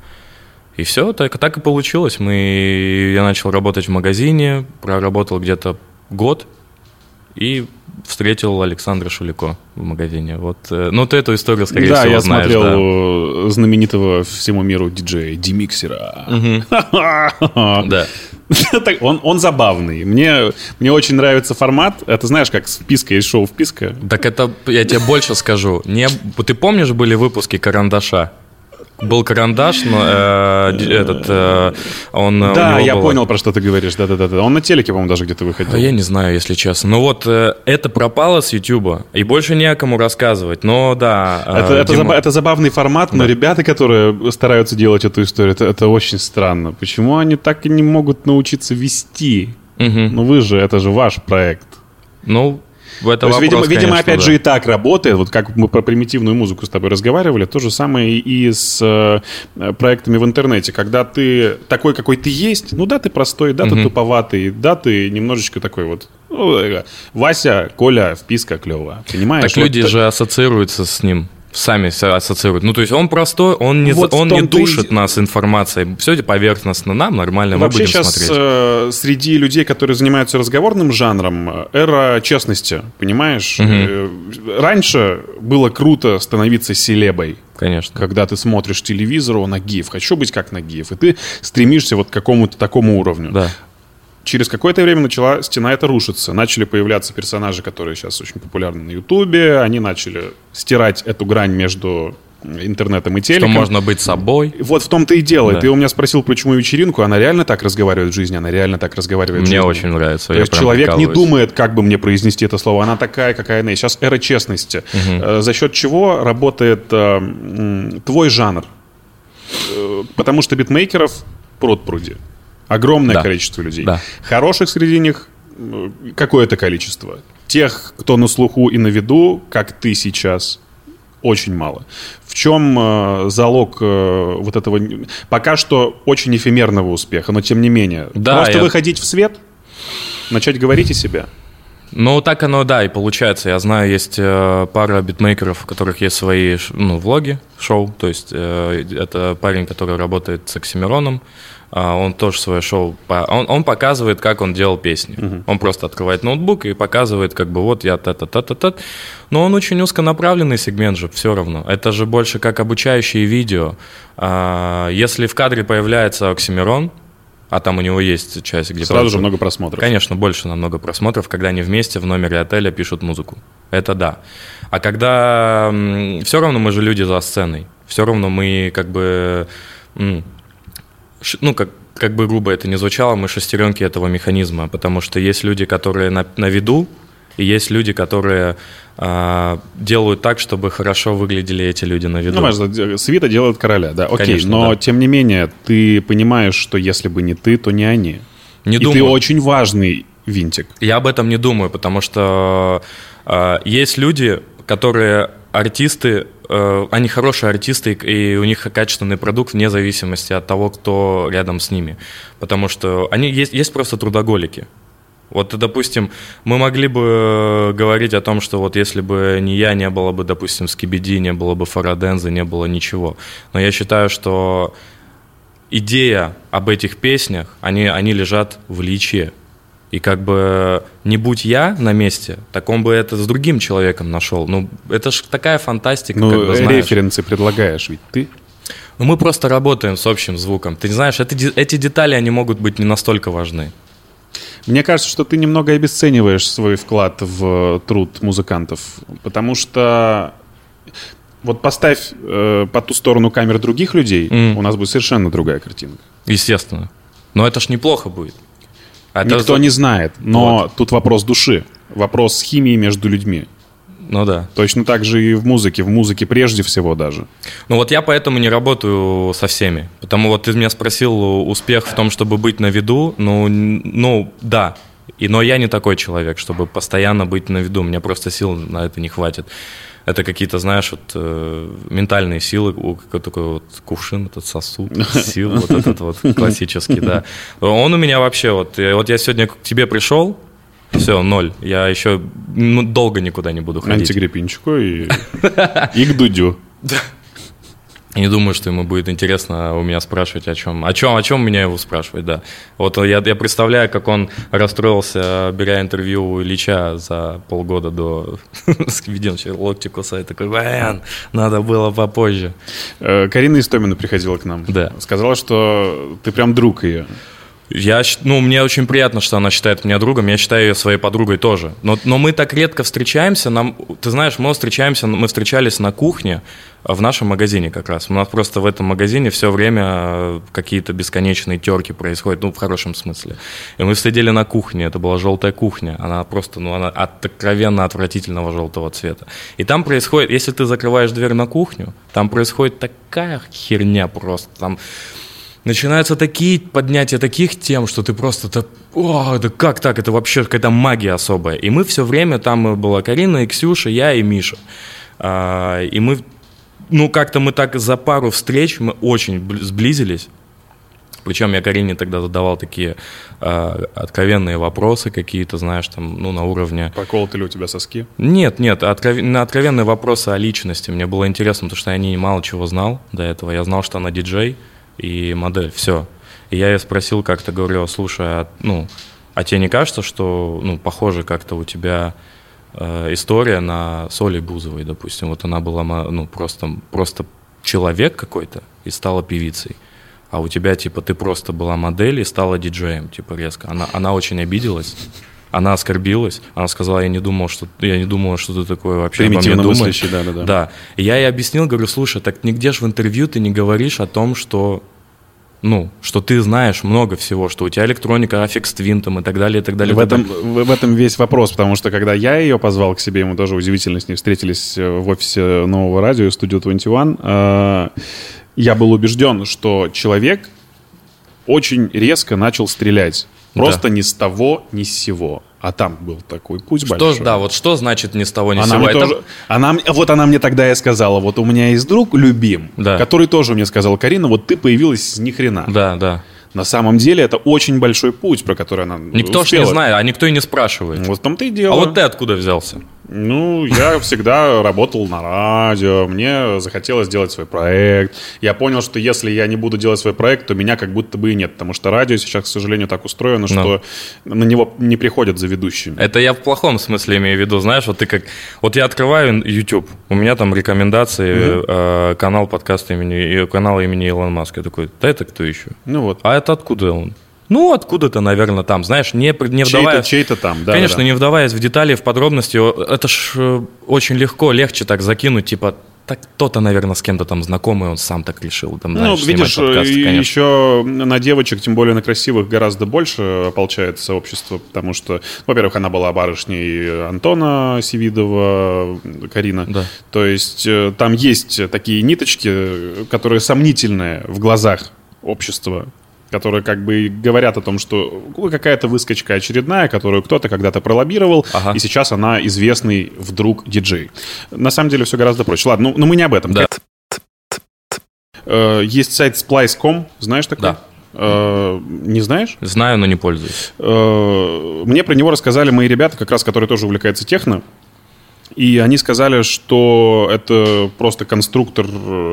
И все, так, так и получилось. Мы, я начал работать в магазине, проработал где-то год и встретил Александра Шулико в магазине. Вот, э, ну ты эту историю, скорее да, всего, я знаешь. смотрел да. э, знаменитого всему миру диджея Димиксера. <laughs> Да. <laughs> Он, он забавный. Мне, мне очень нравится формат. Это знаешь, как списка есть шоу вписка. Так это, я тебе больше скажу. Не, ты помнишь, были выпуски «Карандаша»? Был карандаш, но э, этот, э, он... э, Да, я было- понял, про что ты говоришь. Да-да-да. да. Он на телеке, по-моему, даже где-то выходил. А я не знаю, если честно. Ну вот, э, это пропало с Ютуба, и больше не о кому рассказывать. Но да... э, Это, это, Дима- заба- это забавный формат, но ребята, которые стараются делать эту историю, это, это очень странно. Почему они так и не могут научиться вести? Мгм. Ну вы же, это же ваш проект. Ну, в это То есть, видимо, вопрос, видимо конечно, опять да. же и так работает. Вот как мы про примитивную музыку с тобой разговаривали, то же самое и с э, проектами в интернете. Когда ты такой, какой ты есть, ну да, ты простой, да, ты туповатый, да, ты немножечко такой вот... ну, э, Вася, Коля, вписка клево. Понимаешь? Так люди Вот, же ассоциируются с ним. Сами ассоциируют. Ну, то есть он простой, он не, Вот он не и душит де- нас информацией. Все поверхностно, нам нормально, мы Вообще будем сейчас смотреть. э, среди людей, которые занимаются разговорным жанром, э, эра честности, понимаешь? Э, Раньше было круто становиться селебой. Конечно. Когда ты смотришь телевизор, о, Нагиев, хочу быть как Нагиев, и ты стремишься вот к какому-то такому уровню. Да. Через какое-то время начала стена эта рушиться. Начали появляться персонажи, которые сейчас очень популярны на Ютубе. Они начали стирать эту грань между интернетом и Что телеком. можно быть собой. Вот в том-то и дело. Да. Ты у меня спросил, почему вечеринку. Она реально так разговаривает в жизни, она реально так разговаривает в Мне жизни. очень нравится. То есть человек не думает, как бы мне произнести это слово. Она такая, какая она есть. Сейчас эра честности. Э, За счет чего работает э, твой жанр? Э, Потому что битмейкеров пруд пруди. Огромное Да. количество людей. Да. Хороших среди них какое-то количество. Тех, кто на слуху и на виду, как ты сейчас, очень мало. В чем э, залог э, вот этого пока что очень эфемерного успеха, но тем не менее. Да, Просто я- выходить в свет, начать говорить о себе. Ну, так оно, да, и получается. Я знаю, есть э, пара битмейкеров, у которых есть свои ну, влоги, шоу. То есть э, это парень, который работает с Оксимироном. А, он тоже свое шоу... Он, он показывает, как он делал песни. Он просто открывает ноутбук и показывает, как бы, вот я та-та-та-та-та. Но он очень узконаправленный сегмент же, все равно. Это же больше как обучающие видео. А, если в кадре появляется Оксимирон, а там у него есть часть, где... Сразу просто- же много просмотров. Конечно, больше намного просмотров, когда они вместе в номере отеля пишут музыку. Это да. А когда все равно мы же люди за сценой, все равно мы как бы, ну как как бы грубо это не звучало, мы шестеренки этого механизма, потому что есть люди, которые на, на виду, и есть люди, которые а, делают так, чтобы хорошо выглядели эти люди на виду. Ну, свита делает короля, да, окей. Конечно, но, да. тем не менее, ты понимаешь, что если бы не ты, то не они. Не и ты думаю. очень важный винтик. Я об этом не думаю, потому что э, есть люди, которые артисты, э, они хорошие артисты, и у них качественный продукт вне зависимости от того, кто рядом с ними. Потому что они есть, есть просто трудоголики. Вот, допустим, мы могли бы говорить о том, что вот если бы не я, не было бы, допустим, Скибиди, не было бы Фараденза, не было ничего. Но я считаю, что идея об этих песнях, они, они лежат в Ильиче. И как бы не будь я на месте, так он бы это с другим человеком нашел. Ну, это ж такая фантастика, Ну, как бы, знаешь. референсы предлагаешь, ведь ты. Ну, мы просто работаем с общим звуком. Ты знаешь, это, эти детали, они могут быть не настолько важны. Мне кажется, что ты немного обесцениваешь свой вклад в труд музыкантов, потому что вот поставь э, по ту сторону камер других людей, Мгм. у нас будет совершенно другая картинка. Естественно. Но это ж неплохо будет. А это Никто за- не знает, но Вот. тут вопрос души, вопрос химии между людьми. Ну да. Точно так же и в музыке, в музыке прежде всего даже. Ну вот я поэтому не работаю со всеми. Потому вот ты меня спросил, успех в том, чтобы быть на виду. Ну, ну да. И, но я не такой человек, чтобы постоянно быть на виду. Мне просто сил на это не хватит. Это какие-то, знаешь, вот э, ментальные силы, какой такой вот кувшин, этот сосуд <laughs> сил, вот этот вот классический, да. Он у меня вообще вот, вот я сегодня к тебе пришел, все, ноль. Я еще ну, долго никуда не буду ходить. Антигриппинчику и, <laughs> и к Дудю. Не думаю, что ему будет интересно у меня спрашивать о чем. О чем, о чем меня его спрашивать, да. Вот я, я представляю, как он расстроился, беря интервью у Ильича за полгода до <laughs> Сквиденча локти кусает. Такой, блин, надо было попозже. Э, Карина Истомина приходила к нам. Да. Сказала, что ты прям друг ее. Я, ну, мне очень приятно, что она считает меня другом, я считаю ее своей подругой тоже. Но, но мы так редко встречаемся, нам, ты знаешь, мы встречаемся, мы встречались на кухне в нашем магазине как раз. У нас просто в этом магазине все время э, какие-то бесконечные терки происходят, ну, в хорошем смысле. И мы сидели на кухне, это была желтая кухня, она просто, ну, она откровенно отвратительного желтого цвета. И там происходит, если ты закрываешь дверь на кухню, там происходит такая херня просто, там начинаются такие поднятия таких тем, что ты просто да, о, да как так, это вообще какая-то магия особая. И мы все время, там была Карина, и Ксюша, я и Миша. А, и мы, ну как-то мы так за пару встреч, мы очень бл- сблизились. Причем я Карине тогда задавал такие э, откровенные вопросы какие-то, знаешь, там, ну, на уровне... Проколоты ли у тебя соски? Нет, нет, откров... на откровенные вопросы о личности. Мне было интересно, потому что я не мало чего знал до этого. Я знал, что она диджей и модель, все. И я ее спросил как-то, говорю, слушай, а, ну, а тебе не кажется, что, ну, похоже как-то у тебя э, история на Соли Бузовой, допустим. Вот она была, ну, просто, просто человек какой-то и стала певицей. А у тебя, типа, ты просто была модель и стала диджеем, типа, резко. Она, она очень обиделась. Она оскорбилась, она сказала, я не думал, что я не думала, что ты такое вообще обо мне думаешь. Да, да, да. да. И я ей объяснил, говорю, слушай, так нигде же в интервью ты не говоришь о том, что ну, что ты знаешь много всего, что у тебя электроника, Twin там, и так далее, и так далее. В этом, в этом весь вопрос, потому что когда я ее позвал к себе, мы тоже удивительно с ней встретились э, в офисе нового радио, студию 21, э, я был убежден, что человек очень резко начал стрелять. Просто да. ни с того, ни с сего. А там был такой путь что, большой. Да, вот что значит ни с того, ни с она сего? Мне тоже, она, вот она мне тогда и сказала, вот у меня есть друг любим, да. который тоже мне сказал, Карина, вот ты появилась ни хрена. Да, да. На самом деле это очень большой путь, про который она Никто же не знает, а никто и не спрашивает. Вот в том-то и дело. А вот ты откуда взялся? Ну, я всегда работал на радио, мне захотелось сделать свой проект. Я понял, что если я не буду делать свой проект, то меня как будто бы и нет, потому что радио сейчас, к сожалению, так устроено, что no. на него не приходят за ведущими. Это я в плохом смысле имею в виду, знаешь, вот ты как... Вот я открываю YouTube, у меня там рекомендации, mm-hmm. э, канал подкаста имени, канал имени Илон Маска. Я такой, да это кто еще? Ну вот. А это откуда он? Ну, откуда-то, наверное, там, знаешь, не, не вдаваясь... Чей-то, чей-то там, да. Конечно, да. не вдаваясь в детали, в подробности, это ж э, очень легко, легче так закинуть, типа, так кто-то, наверное, с кем-то там знакомый, он сам так решил. Там, ну, видишь, подкасты, еще на девочек, тем более на красивых, гораздо больше ополчается сообщество, потому что, во-первых, она была барышней Антона Севидова, Карина. Да. То есть э, там есть такие ниточки, которые сомнительные в глазах общества которые как бы говорят о том, что какая-то выскочка очередная, которую кто-то когда-то пролоббировал, ага. и сейчас она известный вдруг диджей. На самом деле все гораздо проще. Ладно, ну, но мы не об этом. Да. Э, есть сайт splice.com, знаешь такой? Да. Э, не знаешь? Знаю, но не пользуюсь. Э, мне про него рассказали мои ребята, как раз которые тоже увлекаются техно. И они сказали, что это просто конструктор,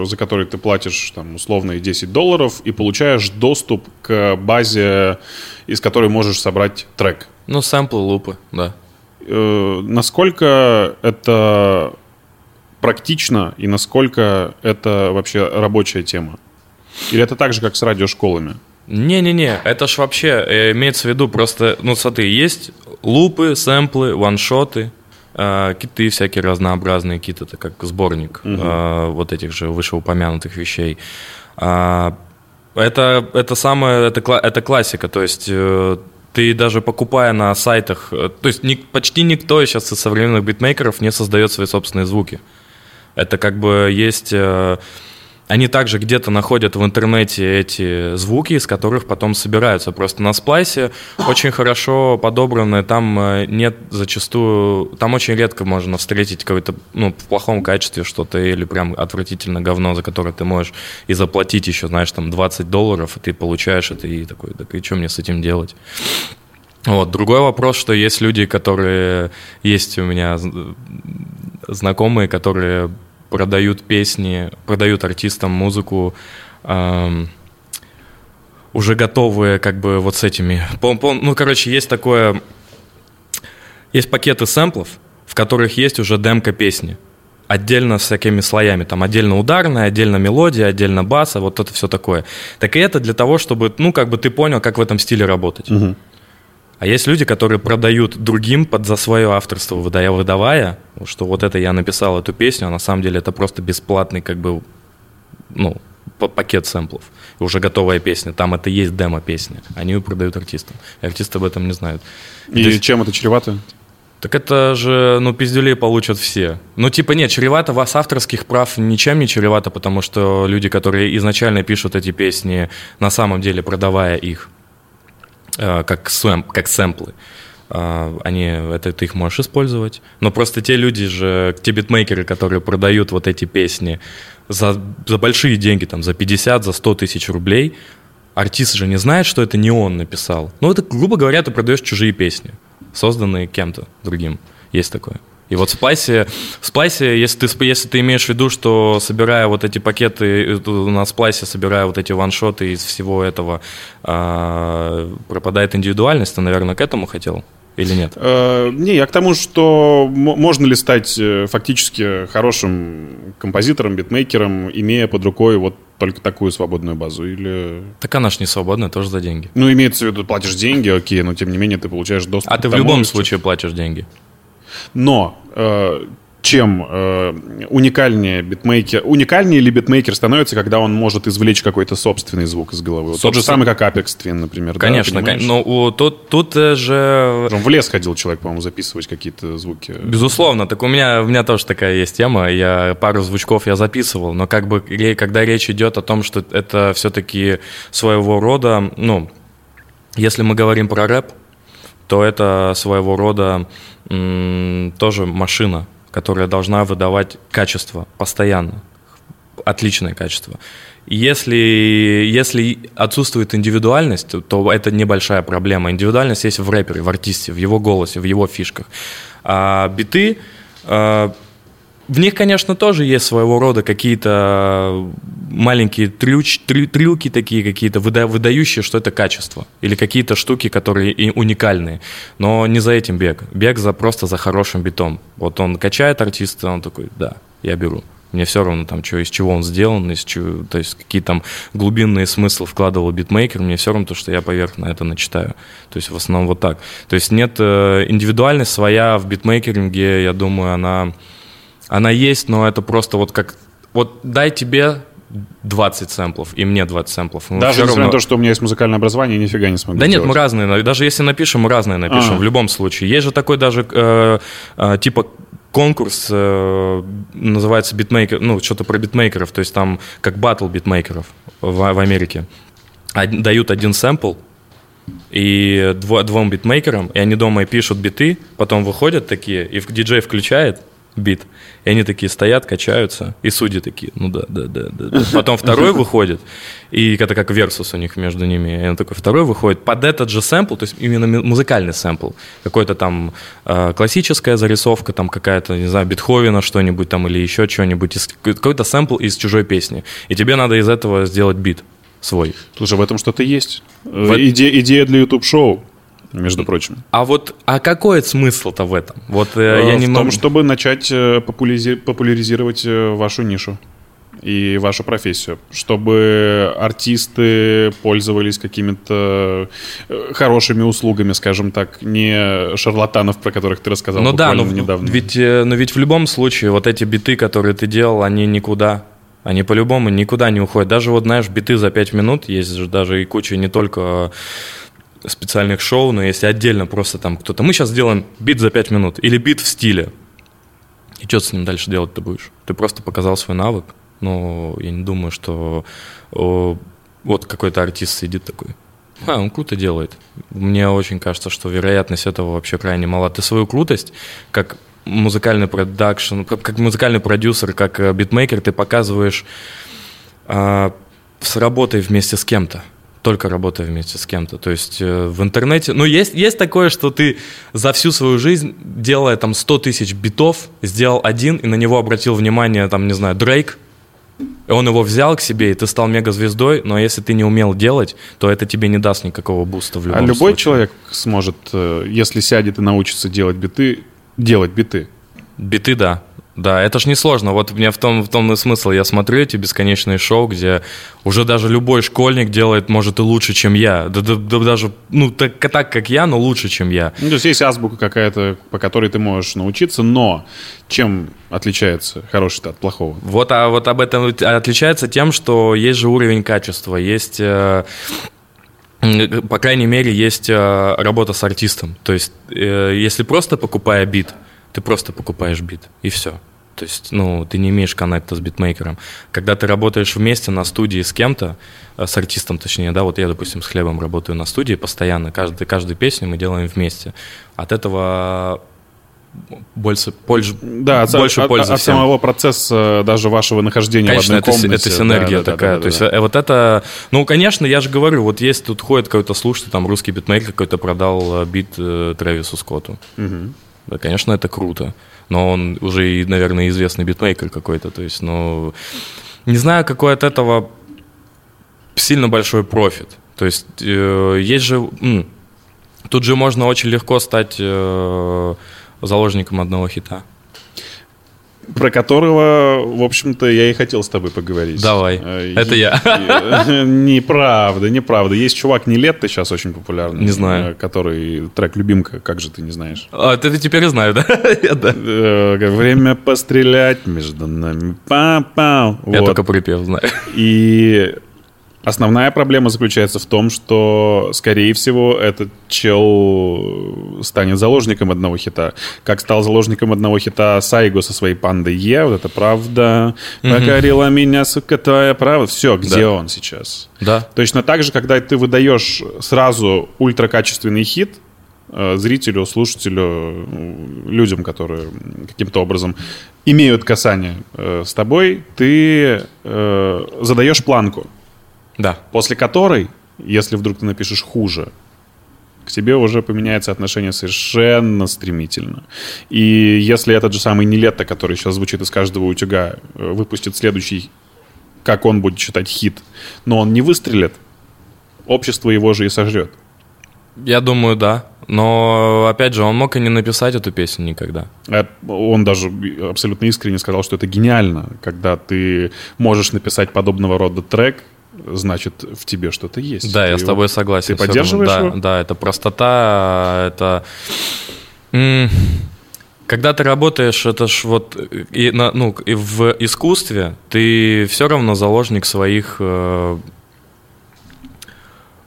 за который ты платишь там, условные 10 долларов и получаешь доступ к базе, из которой можешь собрать трек. Ну, сэмплы, лупы, да. Э, насколько это практично и насколько это вообще рабочая тема? Или это так же, как с радиошколами? Не-не-не, это ж вообще э, имеется в виду просто, ну смотри, есть лупы, сэмплы, ваншоты, э, киты всякие разнообразные, киты это как сборник э, вот этих же вышеупомянутых вещей. А, это, это самое, это, это классика, то есть э, ты даже покупая на сайтах, э, то есть ни- почти никто сейчас из современных битмейкеров не создает свои собственные звуки. Это как бы есть... э, Они также где-то находят в интернете эти звуки, из которых потом собираются. Просто на сплайсе очень хорошо подобраны, там э, нет зачастую... Там очень редко можно встретить какое-то, ну, в плохом качестве что-то или прям отвратительно говно, за которое ты можешь и заплатить еще, знаешь, там 20 долларов, и ты получаешь это и такой, так и что мне с этим делать? Вот. Другой вопрос, что есть люди, которые... Есть у меня знакомые, которые продают песни, продают артистам музыку, эм, уже готовые как бы вот с этими... Ну, короче, есть такое... Есть пакеты сэмплов, в которых есть уже демка песни. Отдельно с всякими слоями. Там отдельно ударная, отдельно мелодия, отдельно баса, вот это все такое. Так и это для того, чтобы, ну, как бы ты понял, как в этом стиле работать. А есть люди, которые продают другим под за свое авторство, выдая, выдавая, что вот это я написал эту песню, а на самом деле это просто бесплатный как бы, ну, пакет сэмплов. Уже готовая песня, там это есть демо-песня. Они ее продают артистам. И артисты об этом не знают. И есть- чем это чревато? так это же, ну, пиздюлей получат все. Ну, типа, нет, чревато вас авторских прав ничем не чревато, потому что люди, которые изначально пишут эти песни, на самом деле продавая их как, сэм, как сэмплы, э, они, это ты их можешь использовать. Но просто те люди же, те битмейкеры, которые продают вот эти песни за, за большие деньги, там, за 50, за 100 тысяч рублей, артист же не знает, что это не он написал. Ну, это, грубо говоря, ты продаешь чужие песни, созданные кем-то другим. Есть такое. И вот в Splice, в Splice если, ты, если ты имеешь в виду, что собирая вот эти пакеты, э, на Splice собирая вот эти ваншоты из всего этого, э, пропадает индивидуальность, ты, наверное, к этому хотел? Или нет? Э, не, я к тому, что можно ли стать э, фактически хорошим композитором, битмейкером, имея под рукой вот только такую свободную базу, или... Так она ж не свободная, тоже за деньги. Ну, имеется в виду, платишь деньги, окей, но тем не менее ты получаешь доступ А ты в любом случае платишь деньги. Но э, чем э, уникальнее битмейкер, уникальнее ли битмейкер становится, когда он может извлечь какой-то собственный звук из головы? Вот тот же самый, как Apex Twin, например. Конечно, да, но у, тут, тут э, же... В лес ходил человек, по-моему, записывать какие-то звуки. Безусловно, так у меня, у меня тоже такая есть тема, я пару звучков я записывал, но как бы, когда речь идет о том, что это все-таки своего рода, ну, если мы говорим про рэп, то это своего рода тоже машина, которая должна выдавать качество постоянно, отличное качество. Если, если отсутствует индивидуальность, то это небольшая проблема. Индивидуальность есть в рэпере, в артисте, в его голосе, в его фишках. А биты а, в них, конечно, тоже есть своего рода какие-то маленькие трюч, трю, трюки такие какие-то, выда, выдающие, что это качество. Или какие-то штуки, которые и уникальные. Но не за этим бег. Бег за, просто за хорошим битом. Вот он качает артиста, он такой, да, я беру. Мне все равно, там, что, из чего он сделан, из чего, то есть какие там глубинные смыслы вкладывал битмейкер, мне все равно то, что я поверх на это начитаю. То есть в основном вот так. То есть нет э, индивидуальность своя в битмейкеринге, я думаю, она она есть, но это просто вот как... Вот дай тебе 20 сэмплов, и мне 20 сэмплов. Мы даже несмотря равно... на то, что у меня есть музыкальное образование, нифига не смогу Да сделать. нет, мы разные. Даже если напишем, мы разные напишем, А-а-а. в любом случае. Есть же такой даже э, э, типа конкурс, э, называется битмейкер, ну, что-то про битмейкеров, то есть там как батл битмейкеров в, в Америке. Дают один сэмпл, и дво, двум битмейкерам, и они дома пишут биты, потом выходят такие, и диджей включает, бит. И они такие стоят, качаются, и судьи такие, ну да, да, да, да. да. Потом второй выходит, и это как версус у них между ними. И он такой, второй выходит под этот же сэмпл, то есть именно музыкальный сэмпл. Какой-то там э, классическая зарисовка, там какая-то, не знаю, Бетховена что-нибудь там или еще что-нибудь. Какой-то сэмпл из чужой песни. И тебе надо из этого сделать бит свой. Слушай, в этом что-то есть. В... Идея, идея для YouTube-шоу между прочим. А вот, а какой смысл-то в этом? Вот э, я э, не в том, чтобы начать э, популяризировать вашу нишу и вашу профессию, чтобы артисты пользовались какими-то хорошими услугами, скажем так, не шарлатанов, про которых ты рассказал ну да, но недавно. Ведь, но ведь в любом случае вот эти биты, которые ты делал, они никуда они по-любому никуда не уходят. Даже вот, знаешь, биты за 5 минут, есть же даже и куча не только специальных шоу, но если отдельно просто там кто-то... Мы сейчас сделаем бит за 5 минут или бит в стиле. И что с ним дальше делать ты будешь? Ты просто показал свой навык. Но я не думаю, что о, вот какой-то артист сидит такой. А, он круто делает. Мне очень кажется, что вероятность этого вообще крайне мала. Ты свою крутость, как музыкальный продакшн, как музыкальный продюсер, как э, битмейкер, ты показываешь э, с работой вместе с кем-то только работая вместе с кем-то. То есть э, в интернете... Ну, есть, есть такое, что ты за всю свою жизнь, делая там 100 тысяч битов, сделал один, и на него обратил внимание, там, не знаю, Дрейк, и он его взял к себе, и ты стал мегазвездой, но если ты не умел делать, то это тебе не даст никакого буста в любом А любой случае. человек сможет, э, если сядет и научится делать биты, делать биты? Биты, да. Да, это ж не сложно. Вот мне в том, в том и смысл. Я смотрю эти бесконечные шоу, где уже даже любой школьник делает, может, и лучше, чем я. Да, да, да даже, ну, так, так, как я, но лучше, чем я. Ну, то есть есть азбука какая-то, по которой ты можешь научиться, но чем отличается хороший от плохого? Вот, а вот об этом отличается тем, что есть же уровень качества, есть... Э, по крайней мере, есть э, работа с артистом. То есть, э, если просто покупая бит, ты просто покупаешь бит, и все. То есть, ну, ты не имеешь коннекта с битмейкером. Когда ты работаешь вместе на студии с кем-то, э, с артистом точнее, да, вот я, допустим, с Хлебом работаю на студии постоянно, каждый, каждую песню мы делаем вместе. От этого больше, больше, Да, от, больше от, пользы от всем. самого процесса даже вашего нахождения Конечно, в одной это, комнате. это синергия Да, да, да, такая. да, да, То есть да. э, вот это... Ну, конечно, я же говорю, вот есть тут ходит какой-то слушатель, там русский битмейкер какой-то продал э, бит э, Трэвису Скотту. Да, конечно, это круто. Но он уже, и, наверное, известный битмейкер какой-то. То есть, ну... Не знаю, какой от этого сильно большой профит. То есть, э, есть же... м, тут же можно очень легко стать э, заложником одного хита. Про которого, в общем-то, я и хотел с тобой поговорить. Давай. Э, Это я. <laughs> Неправда, неправда. Есть чувак Нилетто сейчас очень популярный. Не знаю. э, Который трек «Любимка», как же ты не знаешь? А, ты, ты теперь знаю, <laughs> да? Э, Время пострелять между нами. Па-пау. Я только припев знаю. И основная проблема заключается в том, что, скорее всего, этот чел станет заложником одного хита. Как стал заложником одного хита Сайго со своей пандой Е, вот это правда. Покорила меня, сука, твоя правда. Все, где Да. он сейчас? Да. Точно так же, когда ты выдаешь сразу ультракачественный хит, э, зрителю, слушателю, людям, которые каким-то образом имеют касание э, с тобой, ты э, задаешь планку, Да. после которой, если вдруг ты напишешь хуже, к тебе уже поменяется отношение совершенно стремительно. И если этот же самый Нелетто, который сейчас звучит из каждого утюга, э, выпустит следующий, как он будет считать хит, но он не выстрелит, общество его же и сожрет. Я думаю, да. Но, опять же, он мог и не написать эту песню никогда. Э, Он даже абсолютно искренне сказал, что это гениально, когда ты можешь написать подобного рода трек, значит, в тебе что-то есть. Да, Ты я с его- тобой согласен. Ты поддерживаешь равно- его? Да, да, это простота, это... Когда ты работаешь, это ж вот и на- ну, и в искусстве ты все равно заложник своих э,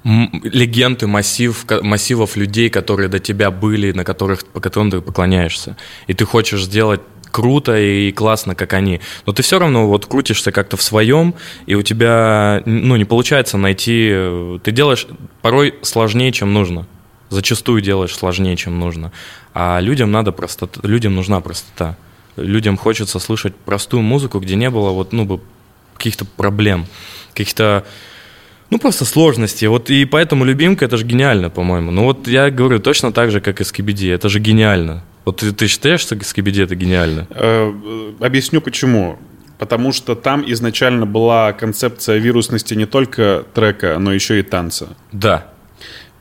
легенд и массив, массивов людей, которые до тебя были, на которых, по которым ты поклоняешься. И ты хочешь сделать круто и классно, как они. Но ты все равно вот крутишься как-то в своем, и у тебя ну, не получается найти... э, Ты делаешь порой сложнее, чем нужно. Зачастую делаешь сложнее, чем нужно. А людям надо простота, людям нужна простота. Людям хочется слышать простую музыку, где не было вот, ну, бы каких-то проблем, каких-то ну, просто сложности. Вот и поэтому «Любимка» — это же гениально, по-моему. Ну, вот я говорю точно так же, как и «Скибиди». Это же гениально. Вот ты, ты считаешь, что «Скибиди» — это гениально? Э, Объясню почему. Потому что там изначально была концепция вирусности не только трека, но еще и танца. Да.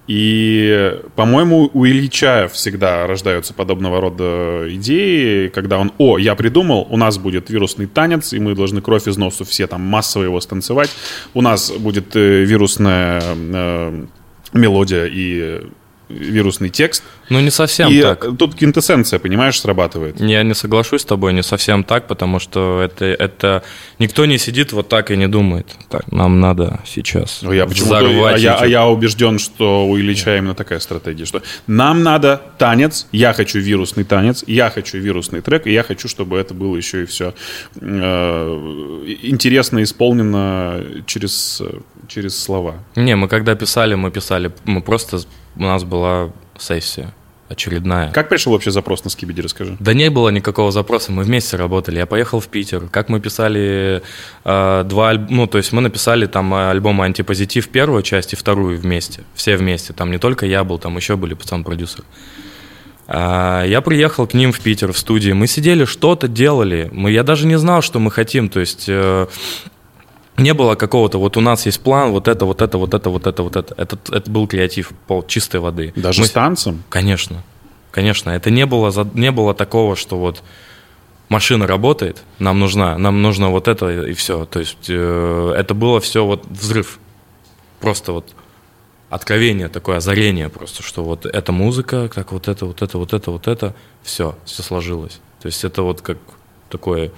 И, по-моему, у Ильича всегда рождаются подобного рода идеи, когда он, о, я придумал, у нас будет вирусный танец, и мы должны кровь из носу все там массово его станцевать. У нас будет э, вирусная э, мелодия и вирусный текст. Ну, не совсем и так. тут квинтэссенция, понимаешь, срабатывает. Я не соглашусь с тобой, не совсем так, потому что это, это... Никто не сидит вот так и не думает. Так, нам надо сейчас Ну, я почему-то, а взорвать я, а YouTube». я убежден, что у Ильича именно такая стратегия, что нам надо танец, я хочу вирусный танец, я хочу вирусный трек, и я хочу, чтобы это было еще и все интересно исполнено через, через слова. Не, мы когда писали, мы писали, мы просто, у нас была сессия очередная. Как пришел вообще запрос на Скибиди, расскажи. Да не было никакого запроса, мы вместе работали. Я поехал в Питер. Как мы писали э, два альбома, ну, то есть мы написали там альбом «Антипозитив» первую часть и вторую вместе. Все вместе. Там не только я был, там еще были пацан-продюсеры. А, Я приехал к ним в Питер, в студии. Мы сидели, что-то делали. Мы, я даже не знал, что мы хотим. То есть э, не было какого-то, вот у нас есть план, вот это, вот это, вот это, вот это, вот это. Это, это был креатив пол чистой воды. Даже Мы- с танцем? Конечно, конечно. Это не было, не было такого, что вот машина работает, нам нужна, нам нужно вот это и все. То есть э, это было все вот взрыв. Просто вот откровение такое, озарение просто, что вот эта музыка, как вот это, вот это, вот это, вот это, все, все сложилось. То есть это вот как такое,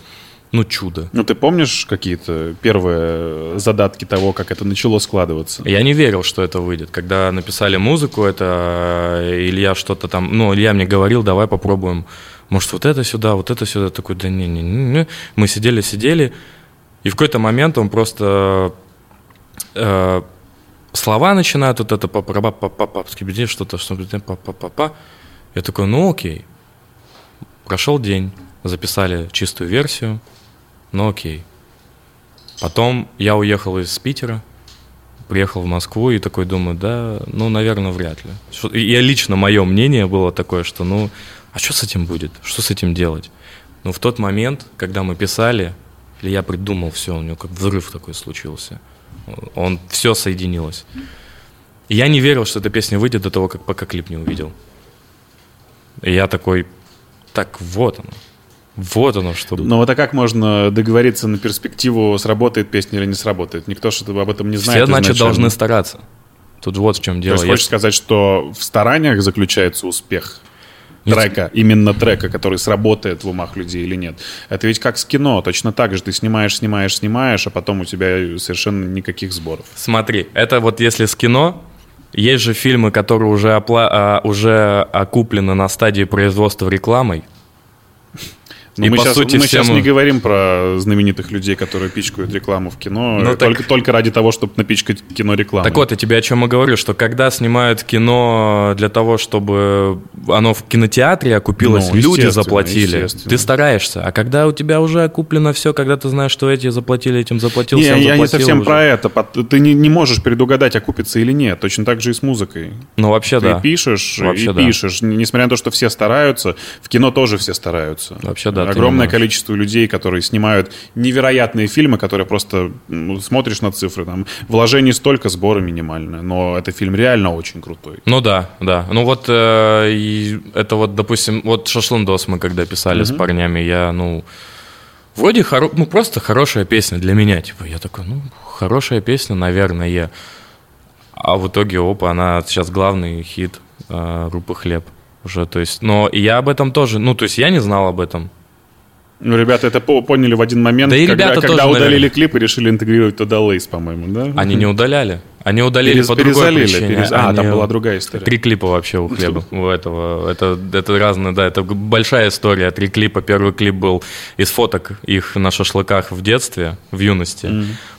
ну, чудо. Ну, ты помнишь какие-то первые задатки того, как это начало складываться? Я не верил, что это выйдет. Когда написали музыку, это э, Илья что-то там, ну, Илья мне говорил, давай попробуем, может, вот это сюда, вот это сюда. Такой, да не, не, не, не. Мы сидели, сидели, и в какой-то момент он просто э, слова начинают вот это па па па па па па что-то, что-то, па па па па Я такой, ну окей. Прошел день, записали чистую версию, ну окей. Потом я уехал из Питера, приехал в Москву и такой думаю, да, ну, наверное, вряд ли. И Я лично, мое мнение было такое, что, ну, а что с этим будет? Что с этим делать? Но в тот момент, когда мы писали, или я придумал все, у него как взрыв такой случился. Он все соединилось. И я не верил, что эта песня выйдет до того, как пока клип не увидел. И я такой, так вот оно. Вот оно что. Но вот а как можно договориться на перспективу, сработает песня или не сработает? Никто же об этом не знает Все, значит, изначально. должны стараться. Тут вот в чем То дело. есть Я- хочешь сказать, что в стараниях заключается успех трека, именно трека, который сработает в умах людей или нет. Это ведь как с кино, точно так же. Ты снимаешь, снимаешь, снимаешь, а потом у тебя совершенно никаких сборов. Смотри, это вот если с кино, есть же фильмы, которые уже, опла- а, уже окуплены на стадии производства рекламой. Но И мы по сейчас, сути мы всем- сейчас не говорим про знаменитых людей, которые пичкают рекламу в кино, Ну, э, так- только, только ради того, чтобы напичкать кино рекламой. Так вот, я тебе о чем и говорю, что когда снимают кино для того, чтобы оно в кинотеатре окупилось, Ну, люди заплатили, ты стараешься. А когда у тебя уже окуплено все, когда ты знаешь, что эти заплатили, этим заплатил, Не, всем я не совсем уже. про это. Ты не, не можешь предугадать, окупится или нет. Точно так же и с музыкой. Ну, вообще, Ты да. пишешь Вообще и да. пишешь. Несмотря на то, что все стараются, в кино тоже все стараются. Вообще да, не Огромное количество людей, которые снимают невероятные фильмы, которые просто ну, смотришь на цифры. Там, вложений столько, сборы минимальные. Но это фильм реально очень крутой. Ну да, да. Ну вот э, и это вот, допустим, вот Шашлындос мы когда писали с парнями, я, ну, вроде хоро... ну просто хорошая песня для меня, типа, я такой, ну, хорошая песня, наверное. А в итоге, опа, она сейчас главный хит э, группы Хлеб уже, то есть, но я об этом тоже, ну, то есть я не знал об этом. Ну, ребята это по- поняли в один момент, Да и когда, ребята когда тоже, удалили наверное. клип и решили интегрировать туда лейс, по-моему, да? Они не удаляли. Они удалили Перез- по другой перезалили, причине. перез- А, там Они- была другая история. Три клипа вообще у хлеба. У этого. Это, это разные, да, это большая история. Три клипа. Первый клип был из фоток их на шашлыках в детстве, в юности.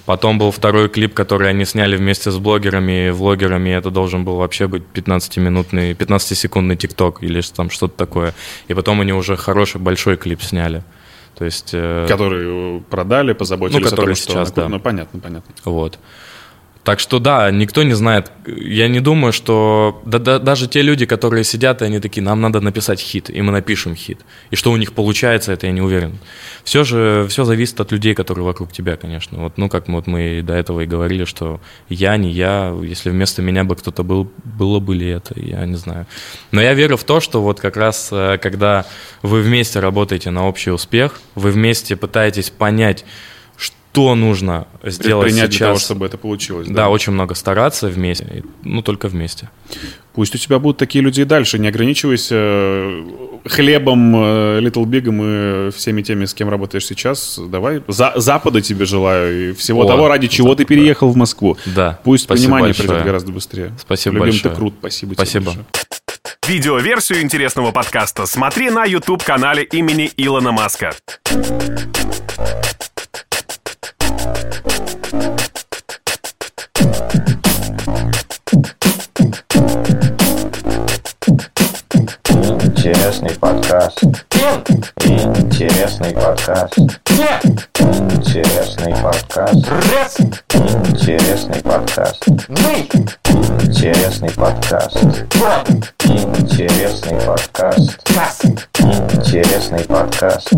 Потом был второй клип, который они сняли вместе с блогерами, влогерами. Это должен был вообще быть 15-минутный, 15-секундный тикток или там что-то такое. И потом они уже хороший большой клип сняли. То есть... э, Которые продали, позаботились Ну, о том, которые что... сейчас, да. Ну, понятно, понятно. Вот. Так что да, никто не знает. Я не думаю, что да- да- даже те люди, которые сидят, и они такие, нам надо написать хит, и мы напишем хит. И что у них получается, это я не уверен. Все же, все зависит от людей, которые вокруг тебя, конечно. Вот, ну, как мы, вот мы до этого и говорили, что я, не я, если вместо меня бы кто-то был, было бы ли это, я не знаю. Но я верю в то, что вот как раз, э, когда вы вместе работаете на общий успех, вы вместе пытаетесь понять, что нужно сделать сейчас. для того, чтобы это получилось. Да, очень много стараться вместе, ну только вместе. Пусть у тебя будут такие люди и дальше. Не ограничивайся э, хлебом, э, Little Big и всеми теми, с кем работаешь сейчас. Давай. За- Запада тебе желаю и всего О, того, ради чего ты переехал в Москву. Да, Пусть спасибо понимание большое. придет гораздо быстрее. Спасибо Любим, большое. ты крут. Спасибо, Спасибо. тебе большое. Видеоверсию интересного подкаста смотри на YouTube-канале имени Илона Маска. Интересный подкаст. Интересный подкаст. Интересный подкаст. Интересный подкаст. Интересный подкаст. Интересный подкаст. Интересный подкаст.